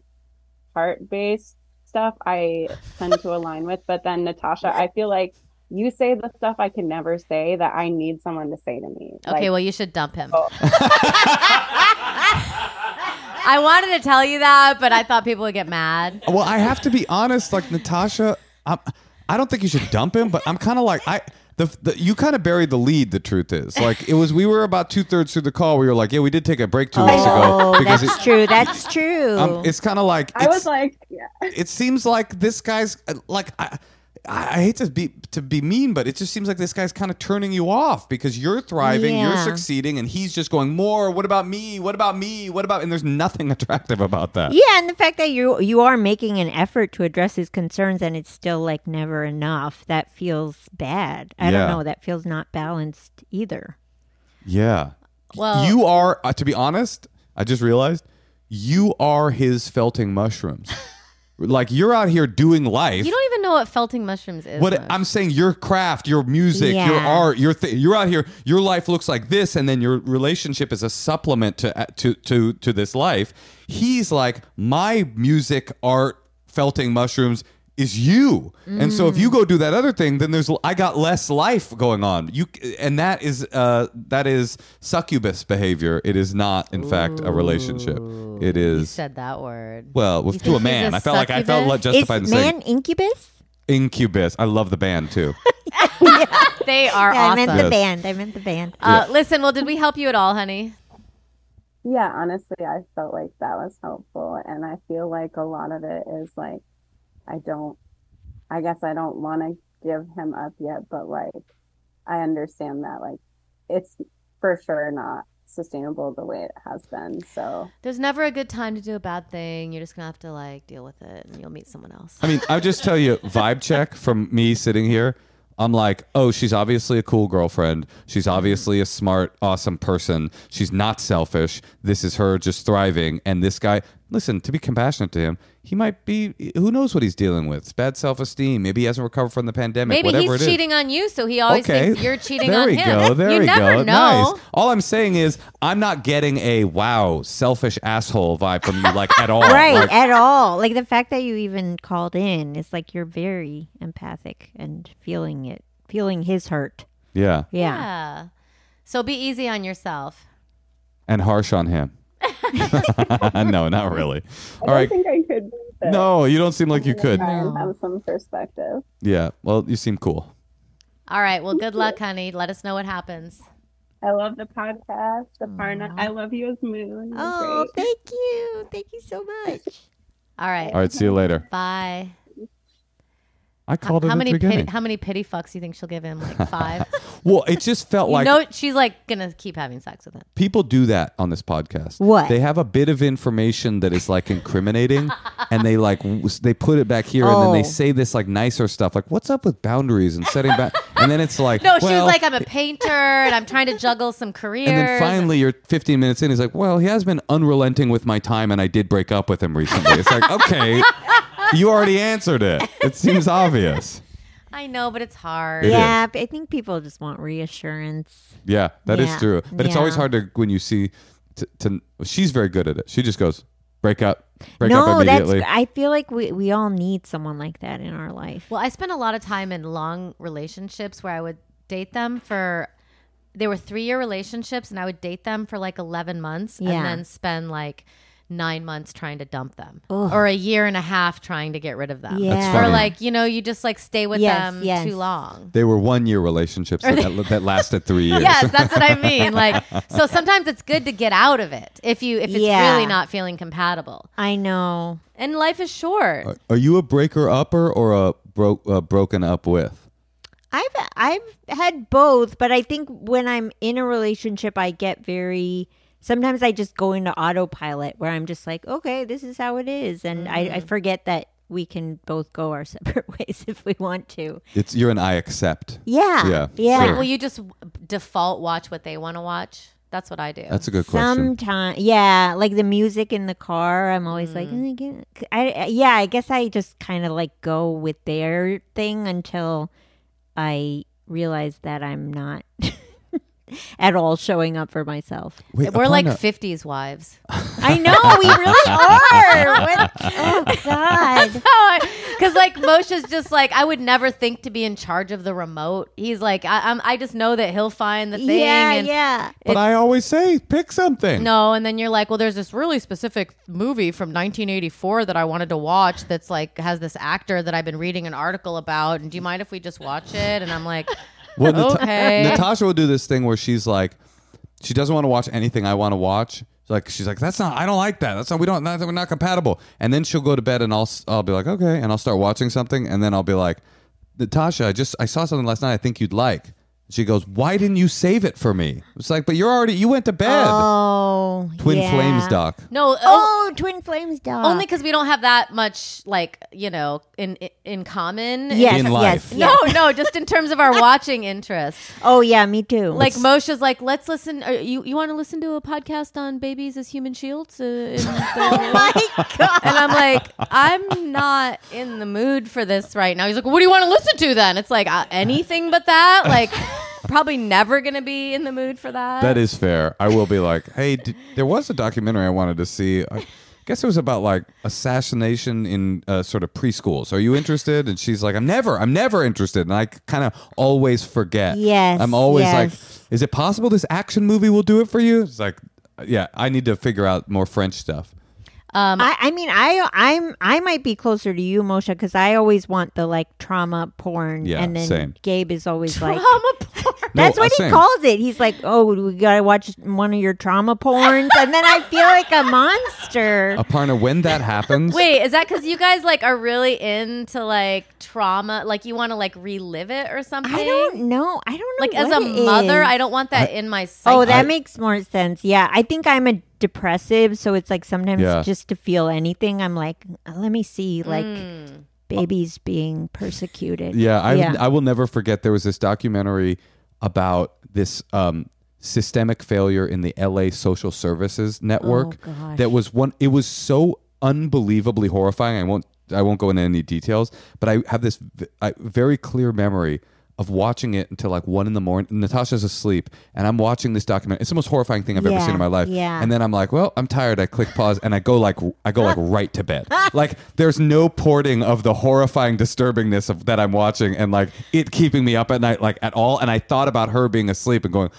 heart-based stuff I tend to align with, but then Natasha, I feel like you say the stuff I can never say that I need someone to say to me. Okay, Like, well, you should dump him. Oh. I wanted to tell you that, but I thought people would get mad. Well, I have to be honest. Like Natasha, I'm, I don't think you should dump him, but I'm kind of like I. The, the, you kind of buried the lead. The truth is, like it was. We were about two thirds through the call. We were like, "Yeah, we did take a break two weeks ago." Oh, that's it- true. That's true. um, it's kind of like I was like, yeah. it seems like this guy's uh, like I, I I hate to be to be mean, but it just seems like this guy's kind of turning you off because you're thriving, you're Yeah. succeeding, and he's just going more. What about me? What about me? What about? And there's nothing attractive about that. yeah, and the fact that you you are making an effort to address his concerns and it's still like never enough, that feels bad. I Yeah. don't know. That feels not balanced either. Yeah. Well- you are, uh, to be honest, I just realized you are his felting mushrooms. like you're out here doing life. You don't even know what felting mushrooms is. what Mosh. I'm saying, your craft, your music, your art, your th- you're out here. Your life looks like this, and then your relationship is a supplement to uh, to to to this life. He's like my music, art, felting mushrooms is you. And so if you go do that other thing, then there's I got less life going on. You and that is uh that is succubus behavior. It is not in fact a relationship. It is you said that word. well, with, to a man. a I felt like I felt succubus? justified in is saying man incubus? incubus. I love the band too. They are Yeah, I awesome. meant Yes. the band. I meant the band. uh, listen, well, did we help you at all, honey? Yeah, honestly, I felt like that was helpful. And I feel like a lot of it is like, I don't, I guess I don't want to give him up yet, but like, I understand that like it's for sure not sustainable the way it has been. So, There's never a good time to do a bad thing. You're just gonna have to like deal with it, and you'll meet someone else. I mean, I'll just tell you, vibe check from me sitting here. I'm like, oh, she's obviously a cool girlfriend. She's mm-hmm. obviously a smart, awesome person. She's not selfish. This is her just thriving. And this guy, listen, to be compassionate to him, he might be, who knows what he's dealing with? It's bad self esteem. Maybe he hasn't recovered from the pandemic. Maybe whatever he's it is. cheating on you, so he always okay. thinks you're cheating on him. there on we him. Go, there you we never go. know. Nice. All I'm saying is, I'm not getting a wow, selfish asshole vibe from you, like at all. right Like, at all. Like the fact that you even called in is like you're very empathic and feeling it, feeling his hurt. yeah. Yeah. Yeah. So be easy on yourself. And harsh on him. no, not really. I All don't right. think I could. do. No, you don't seem like you could. Try and have some perspective. Yeah. Well, you seem cool. All right. Well, good luck, honey. Let us know what happens. I love the podcast, the Parna. I love you as Moon. You're Oh, great. thank you. Thank you so much. All right. All right. See you later. Bye. I called it How at many the pity, how many pity fucks do you think she'll give him? Like five. well, it just felt you like know, she's like gonna keep having sex with him. people do that on this podcast. What? They have a bit of information that is like incriminating, and they like w- they put it back here, and then Oh. they say this like nicer stuff, like "What's up with boundaries and setting back?" and then it's like, No, she well, was like, I'm a painter and I'm trying to juggle some careers. And then finally, you're 15 minutes in. He's like, "Well, he has been unrelenting with my time, and I did break up with him recently." It's like, okay, you already answered it. It seems obvious. I know, but it's hard. It yeah, but I think people just want reassurance. Yeah, that is Yeah. true. But it's always Yeah. hard to when you see. To, to she's very good at it. She just goes break up, break up no, that's. immediately. I feel like we we all need someone like that in our life. Well, I spent a lot of time in long relationships where I would date them for. They were three year relationships, and I would date them for like eleven months, Yeah. and then spend like nine months trying to dump them, or a year and a half trying to get rid of them. Yeah. Or like you know, you just like stay with Yes, them yes. too long. they were one year relationships that, that, that lasted three years. Yes, that's what I mean. Like, so sometimes it's good to get out of it if you if it's Yeah. really not feeling compatible. I know. And life is short. Are- Are you a breaker upper or a bro- uh, broken up with? I've I've had both, but I think when I'm in a relationship, I get very. Sometimes I just go into autopilot where I'm just like, okay, this is how it is, and I, I forget that we can both go our separate ways if we want to. It's you and I accept. Yeah, Yeah, yeah. sure. Will you just default watch what they want to watch? That's what I do. That's a good question. Sometimes, yeah, like the music in the car, I'm always like, Mm. "Eh, get-" I, I- yeah, I guess I just kind of like go with their thing until I realize that I'm not at all showing up for myself. Wait, We're upon like a- 50s wives. I know we really are. What- Oh God. Because like Moshe's just like I would never think to be in charge of the remote. He's like I, I'm, I just know that he'll find the thing. Yeah, and yeah. but I always say pick something. No, and then you're like, well, there's this really specific movie from 1984 that I wanted to watch. That's like has this actor that I've been reading an article about. And do you mind if we just watch it? And I'm like, Well, Nata- Okay. Natasha will do this thing where she's like, she doesn't want to watch anything I want to watch. Like she's like, that's not. I don't like that. That's not. We don't. Not, we're not compatible. And then she'll go to bed, and I'll s- I'll be like, okay, and I'll start watching something, and then I'll be like, Natasha, I just I saw something last night. I think you'd like. She goes, why didn't you save it for me? It's like, but you're already. You went to bed. Oh, Twin yeah. Flames doc. no, Oh, Twin Flames doc. only because we don't have that much like you know in in common. yes, In yes, life. No, yes. no, just in terms of our watching interests. Oh yeah, me too. Like Moshe's like, let's listen. Uh, you you want to listen to a podcast on babies as human shields? Uh, in the- oh my God. and I'm like, I'm not in the mood for this right now. He's like, what do you want to listen to then? It's like uh, anything but that. Like, probably never gonna be in the mood for that. That is fair. I will be like, hey, d- there was a documentary I wanted to see. I guess it was about like assassination in uh, sort of preschools. Are you interested? And she's like, I'm never, I'm never interested. And I kind of always forget. Yes, I'm always yes. like, is it possible this action movie will do it for you? It's like, yeah, I need to figure out more French stuff. Um, I, I mean, I I'm I might be closer to you, Moshe, because I always want the like trauma porn, Yeah, and then same. Gabe is always like, trauma porn. that's No, what uh, he same. calls it. He's like, oh, we gotta watch one of your trauma porns, and then I feel like a monster. Aparna, when that happens, Wait, is that because you guys like are really into like trauma? Like you want to like relive it or something? I don't know. I don't know. Like as a what it mother, is. I don't want that in my psyche. Oh, that I- makes more sense. Yeah, I think I'm a depressive, so it's like sometimes Yeah. just to feel anything, I'm like, let me see, like Mm. babies being persecuted. Yeah, I, Yeah. I will never forget. There was this documentary about this um, systemic failure in the LA social services network. Oh, gosh. That was one. It was so unbelievably horrifying. I won't. I won't go into any details, but I have this v- I, very clear memory of watching it until like one in the morning. Natasha's asleep, and I'm watching this document. It's the most horrifying thing I've ever Yeah, seen in my life. yeah. And then I'm like, well, I'm tired. I click pause, and I go like I go like right to bed. like there's no porting of the horrifying disturbingness of that I'm watching, and like it keeping me up at night like at all. And I thought about her being asleep and going,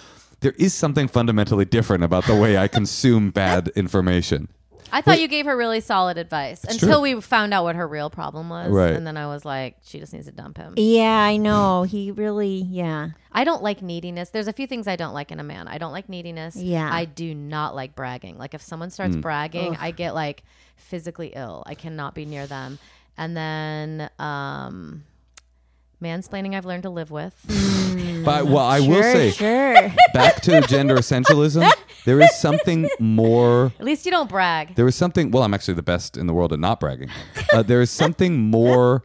there is something fundamentally different about the way I consume bad information. I thought you gave her really solid advice until true. we found out what her real problem was, Right. and then I was like, she just needs to dump him. Yeah, I know. He really, yeah. I don't like neediness. There's a few things I don't like in a man. I don't like neediness. Yeah. I do not like bragging. Like if someone Mm. starts bragging, I get like physically ill. I cannot be near them. And then um mansplaining I've learned to live with. But well, I will say, sure. back to gender essentialism, there is something more. At least you don't brag. There is something. Well, I'm actually the best in the world at not bragging. Uh, there is something more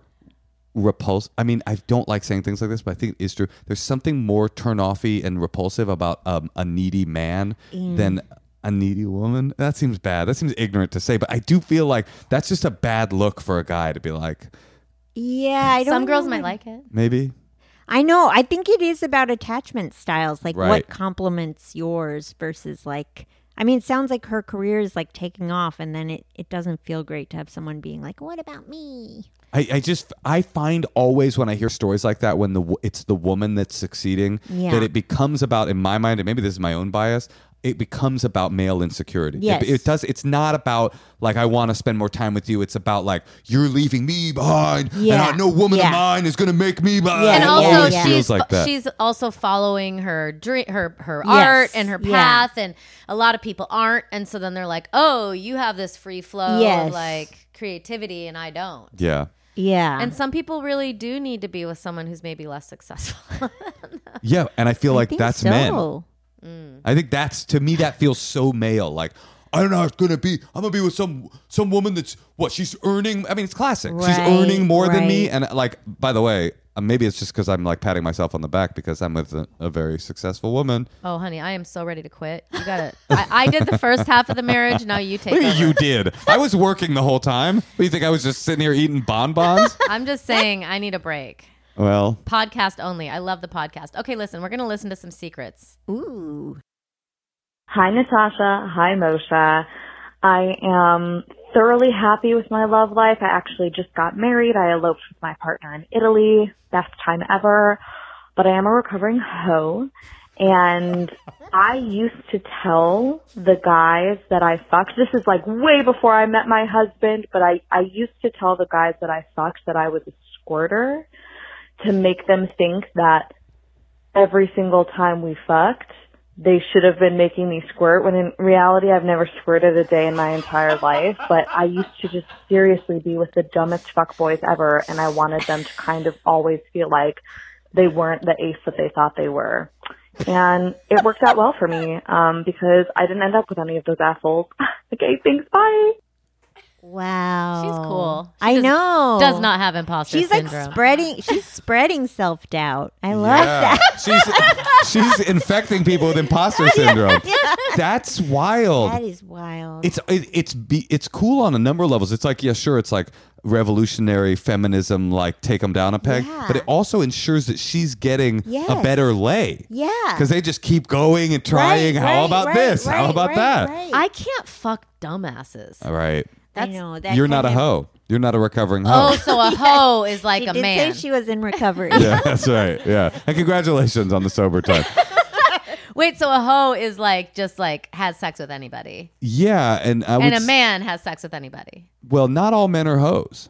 repulsive. I mean, I don't like saying things like this, but I think it is true. There's something more turn offy and repulsive about um, a needy man than a needy woman. That seems bad. That seems ignorant to say, but I do feel like that's just a bad look for a guy to be like. Yeah, I don't Some girls know. might like it. Maybe. I know. I think it is about attachment styles, like Right. what complements yours versus like. I mean, it sounds like her career is like taking off, and then it, it doesn't feel great to have someone being like, "What about me?" I, I just I find always when I hear stories like that when the wo- it's the woman that's succeeding Yeah. that it becomes about in my mind and maybe this is my own bias it becomes about male insecurity. It- Yes. It, does it's not about like I want to spend more time with you. It's about like you're leaving me behind Yeah. and I, no woman Yeah. of mine is going to make me behind. Yeah, and It also yeah. feels she's like that. she's also following her dream her her Yes, art and her yeah. path and a lot of people aren't and so then they're like oh you have this free flow Yes. of like creativity and I don't yeah. Yeah, and some people really do need to be with someone who's maybe less successful Yeah, and I feel like think that's so. men. I think that's to me that feels so male. Like I'm not know, it's gonna be. I'm gonna be with some some woman that's what she's earning. I mean, it's classic. she's earning more than me. And like, by the way, uh, maybe it's just because I'm like patting myself on the back because I'm with a, a very successful woman. oh honey I am so ready to quit you gotta I, I did the first half of the marriage now you take What do you over you did? I was working the whole time. What, do you think I was just sitting here eating bonbons? I'm just saying I need a break well, podcast only I love the podcast okay listen we're gonna listen to some secrets Ooh, Hi, Natasha. Hi, Moshe. I am thoroughly happy with my love life. I actually just got married. I eloped with my partner in Italy. Best time ever. But I am a recovering hoe. And I used to tell the guys that I fucked, this is like way before I met my husband, but I, I used to tell the guys that I fucked that I was a squirter to make them think that every single time we fucked, they should have been making me squirt when in reality I've never squirted a day in my entire life. But I used to just seriously be with the dumbest fuck boys ever and I wanted them to kind of always feel like they weren't the ace that they thought they were. And it worked out well for me, um, because I didn't end up with any of those assholes. okay, thanks, bye. Wow, She's cool. She I just know. does not have imposter She's like spreading. She's spreading self doubt. I love that. she's she's infecting people with imposter syndrome. That's wild. That is wild. it's it, it's be, it's cool on a number of levels. It's like yeah, sure, it's like revolutionary feminism, like take them down a peg, Yeah. but it also ensures that she's getting a better lay. yeah, Because they just keep going and trying. Right, How right, about right, this? How about that? right. I can't fuck dumbasses. All right. I That's- know that You're not a of- hoe. You're not a recovering hoe. Oh, so a hoe is like She a did man. say she was in recovery. yeah, that's right. Yeah. And congratulations on the sober time. Wait, so a hoe is like just like has sex with anybody, Yeah, and I and a s- man has sex with anybody. well, not all men are hoes.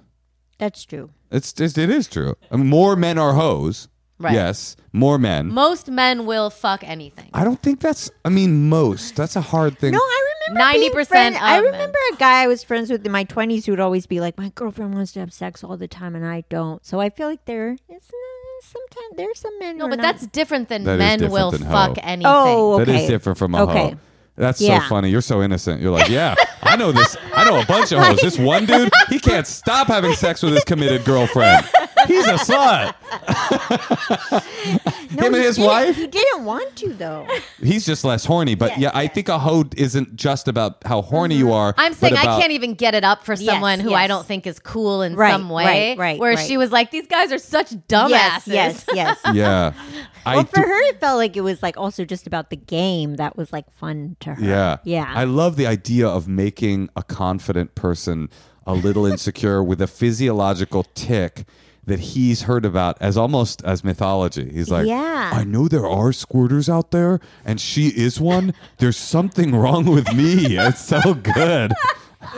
That's true. It's just it is true. I mean, more men are hoes. Right. Yes, more men. Most men will fuck anything. I don't think that's. I mean, most. That's a hard thing. No, I remember 90% being I remember a guy I was friends with in my twenties who would always be like, "My girlfriend wants to have sex all the time, and I don't." So I feel like there is uh, sometimes there's some men. no, but not- that's different than That is men different will than hoe. fuck anything. Oh, That okay. is different from a Okay. hoe. That's Yeah. so funny. You're so innocent. You're like, yeah, I know this. I know a bunch of hoes. This one dude, he can't stop having sex with his committed girlfriend. He's a slut. No, Him and he his didn't- wife? He didn't want to though. He's just less horny. But yeah, I think a hoe isn't just about how horny mm-hmm. you are. I'm but saying I can't even get it up for Yes, someone who I yes. don't think is cool in Right, some way. right, right, Where right. she was like, "These guys are such dumbasses." yes, yes, yes. Yeah. I well, for do- her, it felt like it was like also just about the game that was like fun to her. Yeah. yeah. I love the idea of making a confident person a little insecure with a physiological tick that he's heard about as almost as mythology. He's like, Yeah. I know there are squirters out there and she is one. There's something wrong with me. It's so good.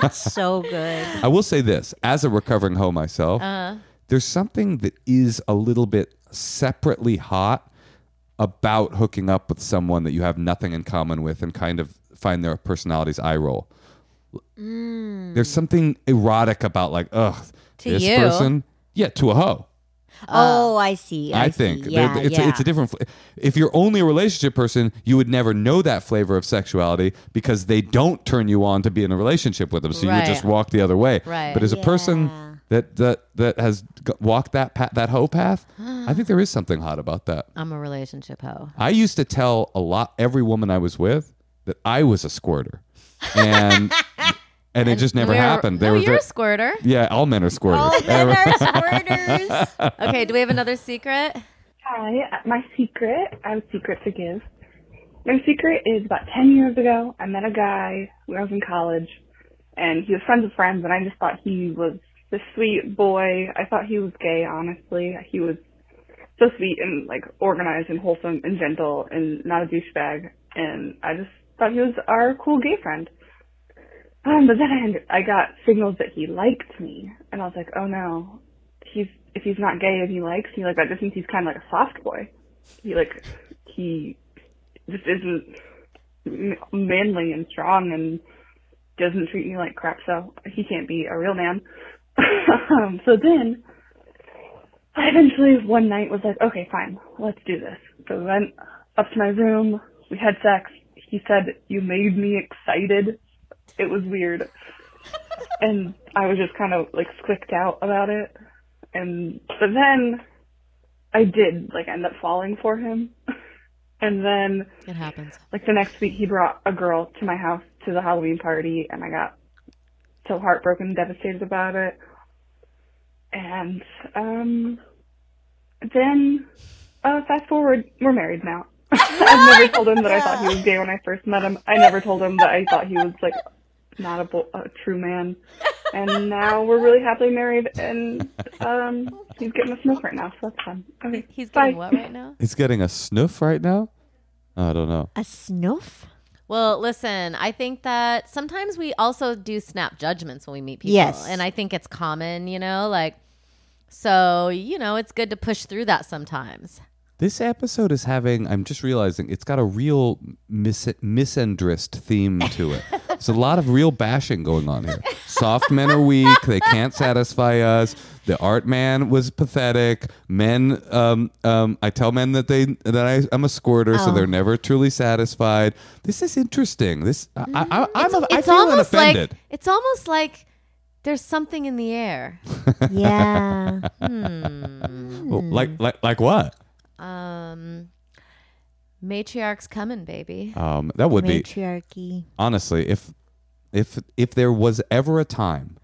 It's so good. I will say this as a recovering hoe myself, Uh-huh. there's something that is a little bit separately hot about hooking up with someone that you have nothing in common with and kind of find their personality's eye roll. There's something erotic about like, ugh, To this you. person. Yeah, to a hoe. oh, I see. I, I, see. think Yeah, it's, yeah. a, it's a different. fl- If you're only a relationship person, you would never know that flavor of sexuality because they don't turn you on to be in a relationship with them. So you Right. would just walk the other way. Right. But as a Yeah. person that that that has g- walked that pa- that hoe path, I think there is something hot about that. I'm a relationship hoe. I used to tell a lot every woman I was with that I was a squirter, and and it just never happened. They no, were you're ve- a squirter. yeah, all men are squirters. All men are squirters. Okay, do we have another secret? Hi, my secret, I have a secret to give. My secret is about 10 years ago, I met a guy when I was in college, and he was friends with friends, and I just thought he was this sweet boy. I thought he was gay, honestly. He was so sweet and, like, organized and wholesome and gentle and not a douchebag, and I just thought he was our cool gay friend. Um, but then I, I got signals that he liked me, and I was like, oh no, he's if he's not gay and he likes me, like that just means he's kind of like a soft boy. He like he just isn't manly and strong and doesn't treat me like crap. So he can't be a real man. um, so then I eventually one night was like, okay, fine, let's do this. So we went up to my room. We had sex. He said, "You made me excited." It was weird, and I was just kind of like squicked out about it and but then I did like end up falling for him. and then It happens. like the next week he brought a girl to my house to the Halloween party and I got so heartbroken and devastated about it. And um then uh fast forward, we're married now. I've never told him that I thought he was gay when I first met him. I never told him that I thought he was like not a, bo- a true man. And now we're really happily married, and um, he's getting a smoke right now, so that's fun. Okay, He's bye. getting what right now? He's getting a sniff right now. I don't know. A snuff? Well, listen, I think that sometimes we also do snap judgments when we meet people. Yes. And I think it's common, you know, like, so, you know, it's good to push through that sometimes. This episode is having, I'm just realizing, it's got a real mis- misandrist theme to it. There's a lot of real bashing going on here. Soft men are weak. They can't satisfy us. The art man was pathetic. Men, um, um, I tell men that they that I, I'm a squirter, so Oh. they're never truly satisfied. This is interesting. This I, I, I'm a, I it's feel almost unoffended. like it's almost like there's something in the air. Yeah. Well, like like like what? Um matriarch's coming, baby. Um, that would be Matriarchy. honestly, if if if there was ever a time,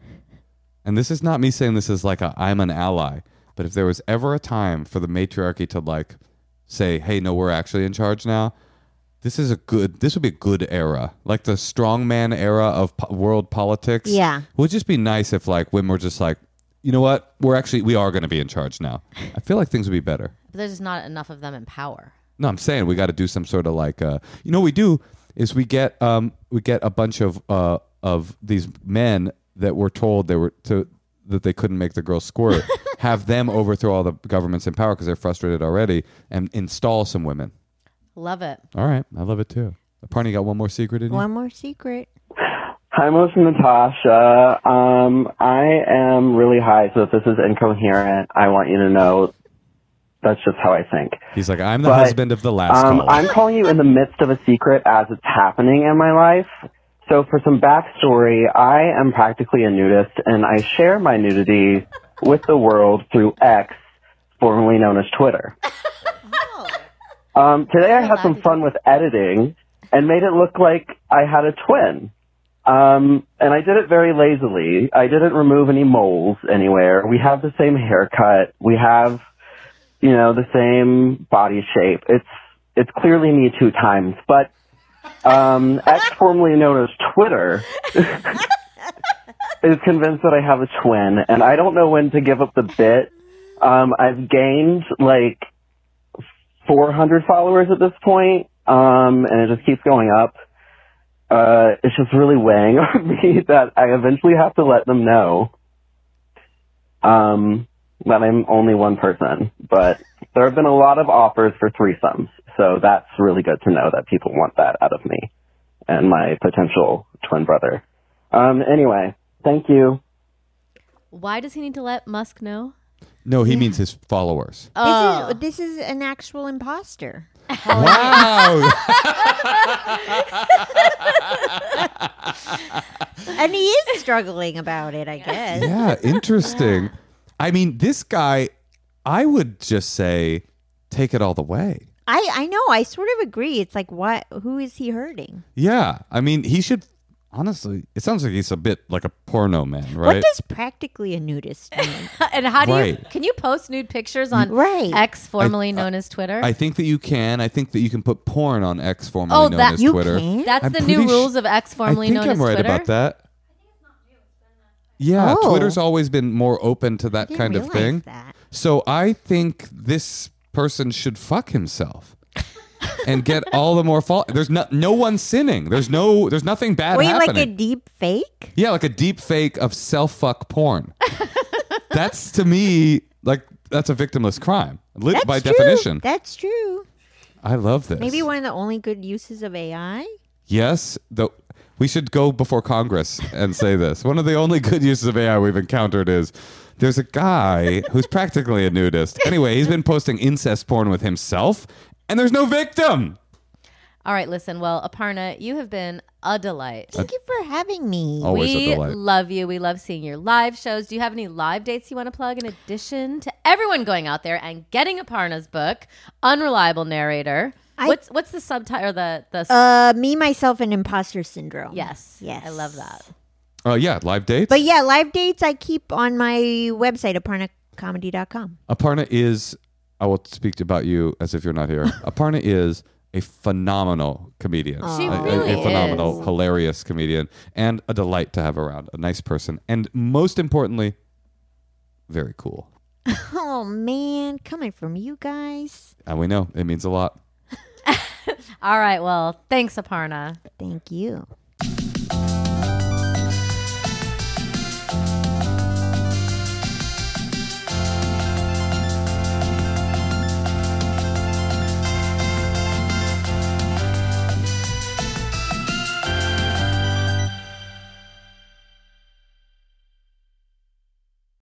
and this is not me saying this is like a I'm an ally, but if there was ever a time for the matriarchy to like say, "Hey, no, we're actually in charge now," this is a good. This would be a good era, like the strongman era of po- world politics. Yeah. it would just be nice if like women were just like, you know what, we're actually we are going to be in charge now. I feel like things would be better. But there's just not enough of them in power. No, I'm saying we got to do some sort of like, uh, you know, what we do is we get um, we get a bunch of uh, of these men that were told they were to that they couldn't make the girls squirt, have them overthrow all the governments in power because they're frustrated already, and install some women. Love it. All right, I love it too. Parney got one more secret in you. One more secret. Hi, Moshe and Natasha. Um, I am really high, so if this is incoherent, I want you to know that's just how I think. He's like, I'm the But, husband of the last Um, call. I'm calling you in the midst of a secret as it's happening in my life. So for some backstory, I am practically a nudist and I share my nudity with the world through X, formerly known as Twitter. Um, today I had some fun with editing and made it look like I had a twin. Um, and I did it very lazily. I didn't remove any moles anywhere. We have the same haircut. We have, you know, the same body shape. It's, it's clearly me two times, but, um, X formerly known as Twitter is convinced that I have a twin and I don't know when to give up the bit. Um, I've gained like 400 followers at this point, um, and it just keeps going up. Uh, it's just really weighing on me that I eventually have to let them know, um, that I'm only one person. But there have been a lot of offers for threesomes, so that's really good to know that people want that out of me and my potential twin brother. Um, anyway, thank you. Why does he need to let Musk know? no, he means his followers. Oh. This is this is an actual imposter. wow. and he is struggling about it, I guess. yeah, interesting. I mean, this guy, I would just say, take it all the way. I I know. I sort of agree. It's like what? Who is he hurting? Yeah, I mean, he should. honestly, it sounds like he's a bit like a porno man, right? What does practically a nudist mean? and how do you Right. can you post nude pictures on Right. X, formerly known as Twitter? I think that you can. I think that you can put porn on X, formerly Oh, known that- as you Twitter. can? That's I'm the new pretty sh- rules of X, formerly I think known I'm as right Twitter. about that. Yeah, Oh. Twitter's always been more open to that Didn't kind of realize thing. that. So I think this person should fuck himself and get all the more fault. There's no no one sinning. There's no there's nothing bad Wait, happening. like a deep fake? yeah, like a deep fake of self fuck porn. that's to me like that's a victimless crime li- That's by true. definition. That's true. I love this. Maybe one of the only good uses of AI. Yes, though we should go before Congress and say this. One of the only good uses of AI we've encountered is there's a guy who's practically a nudist. Anyway, he's been posting incest porn with himself, and there's no victim. All right, listen. Well, Aparna, you have been a delight. Thank you for having me. Always we a delight. love you. We love seeing your live shows. Do you have any live dates you want to plug in addition to everyone going out there and getting Aparna's book, Unreliable Narrator? I- what's what's the subtitle? The the Uh, me, myself, and imposter syndrome. yes, yes. I love that. Uh, yeah, live dates. But yeah, live dates I keep on my website, aparnacomedy.com. Aparna is. I will speak about you as if you're not here. Aparna is a phenomenal comedian. She a, a- a phenomenal, is. hilarious comedian, and a delight to have around. A nice person, and most importantly, very cool. Oh man, coming from you guys. And we know it means a lot. All right. Well, thanks, Aparna. Thank you.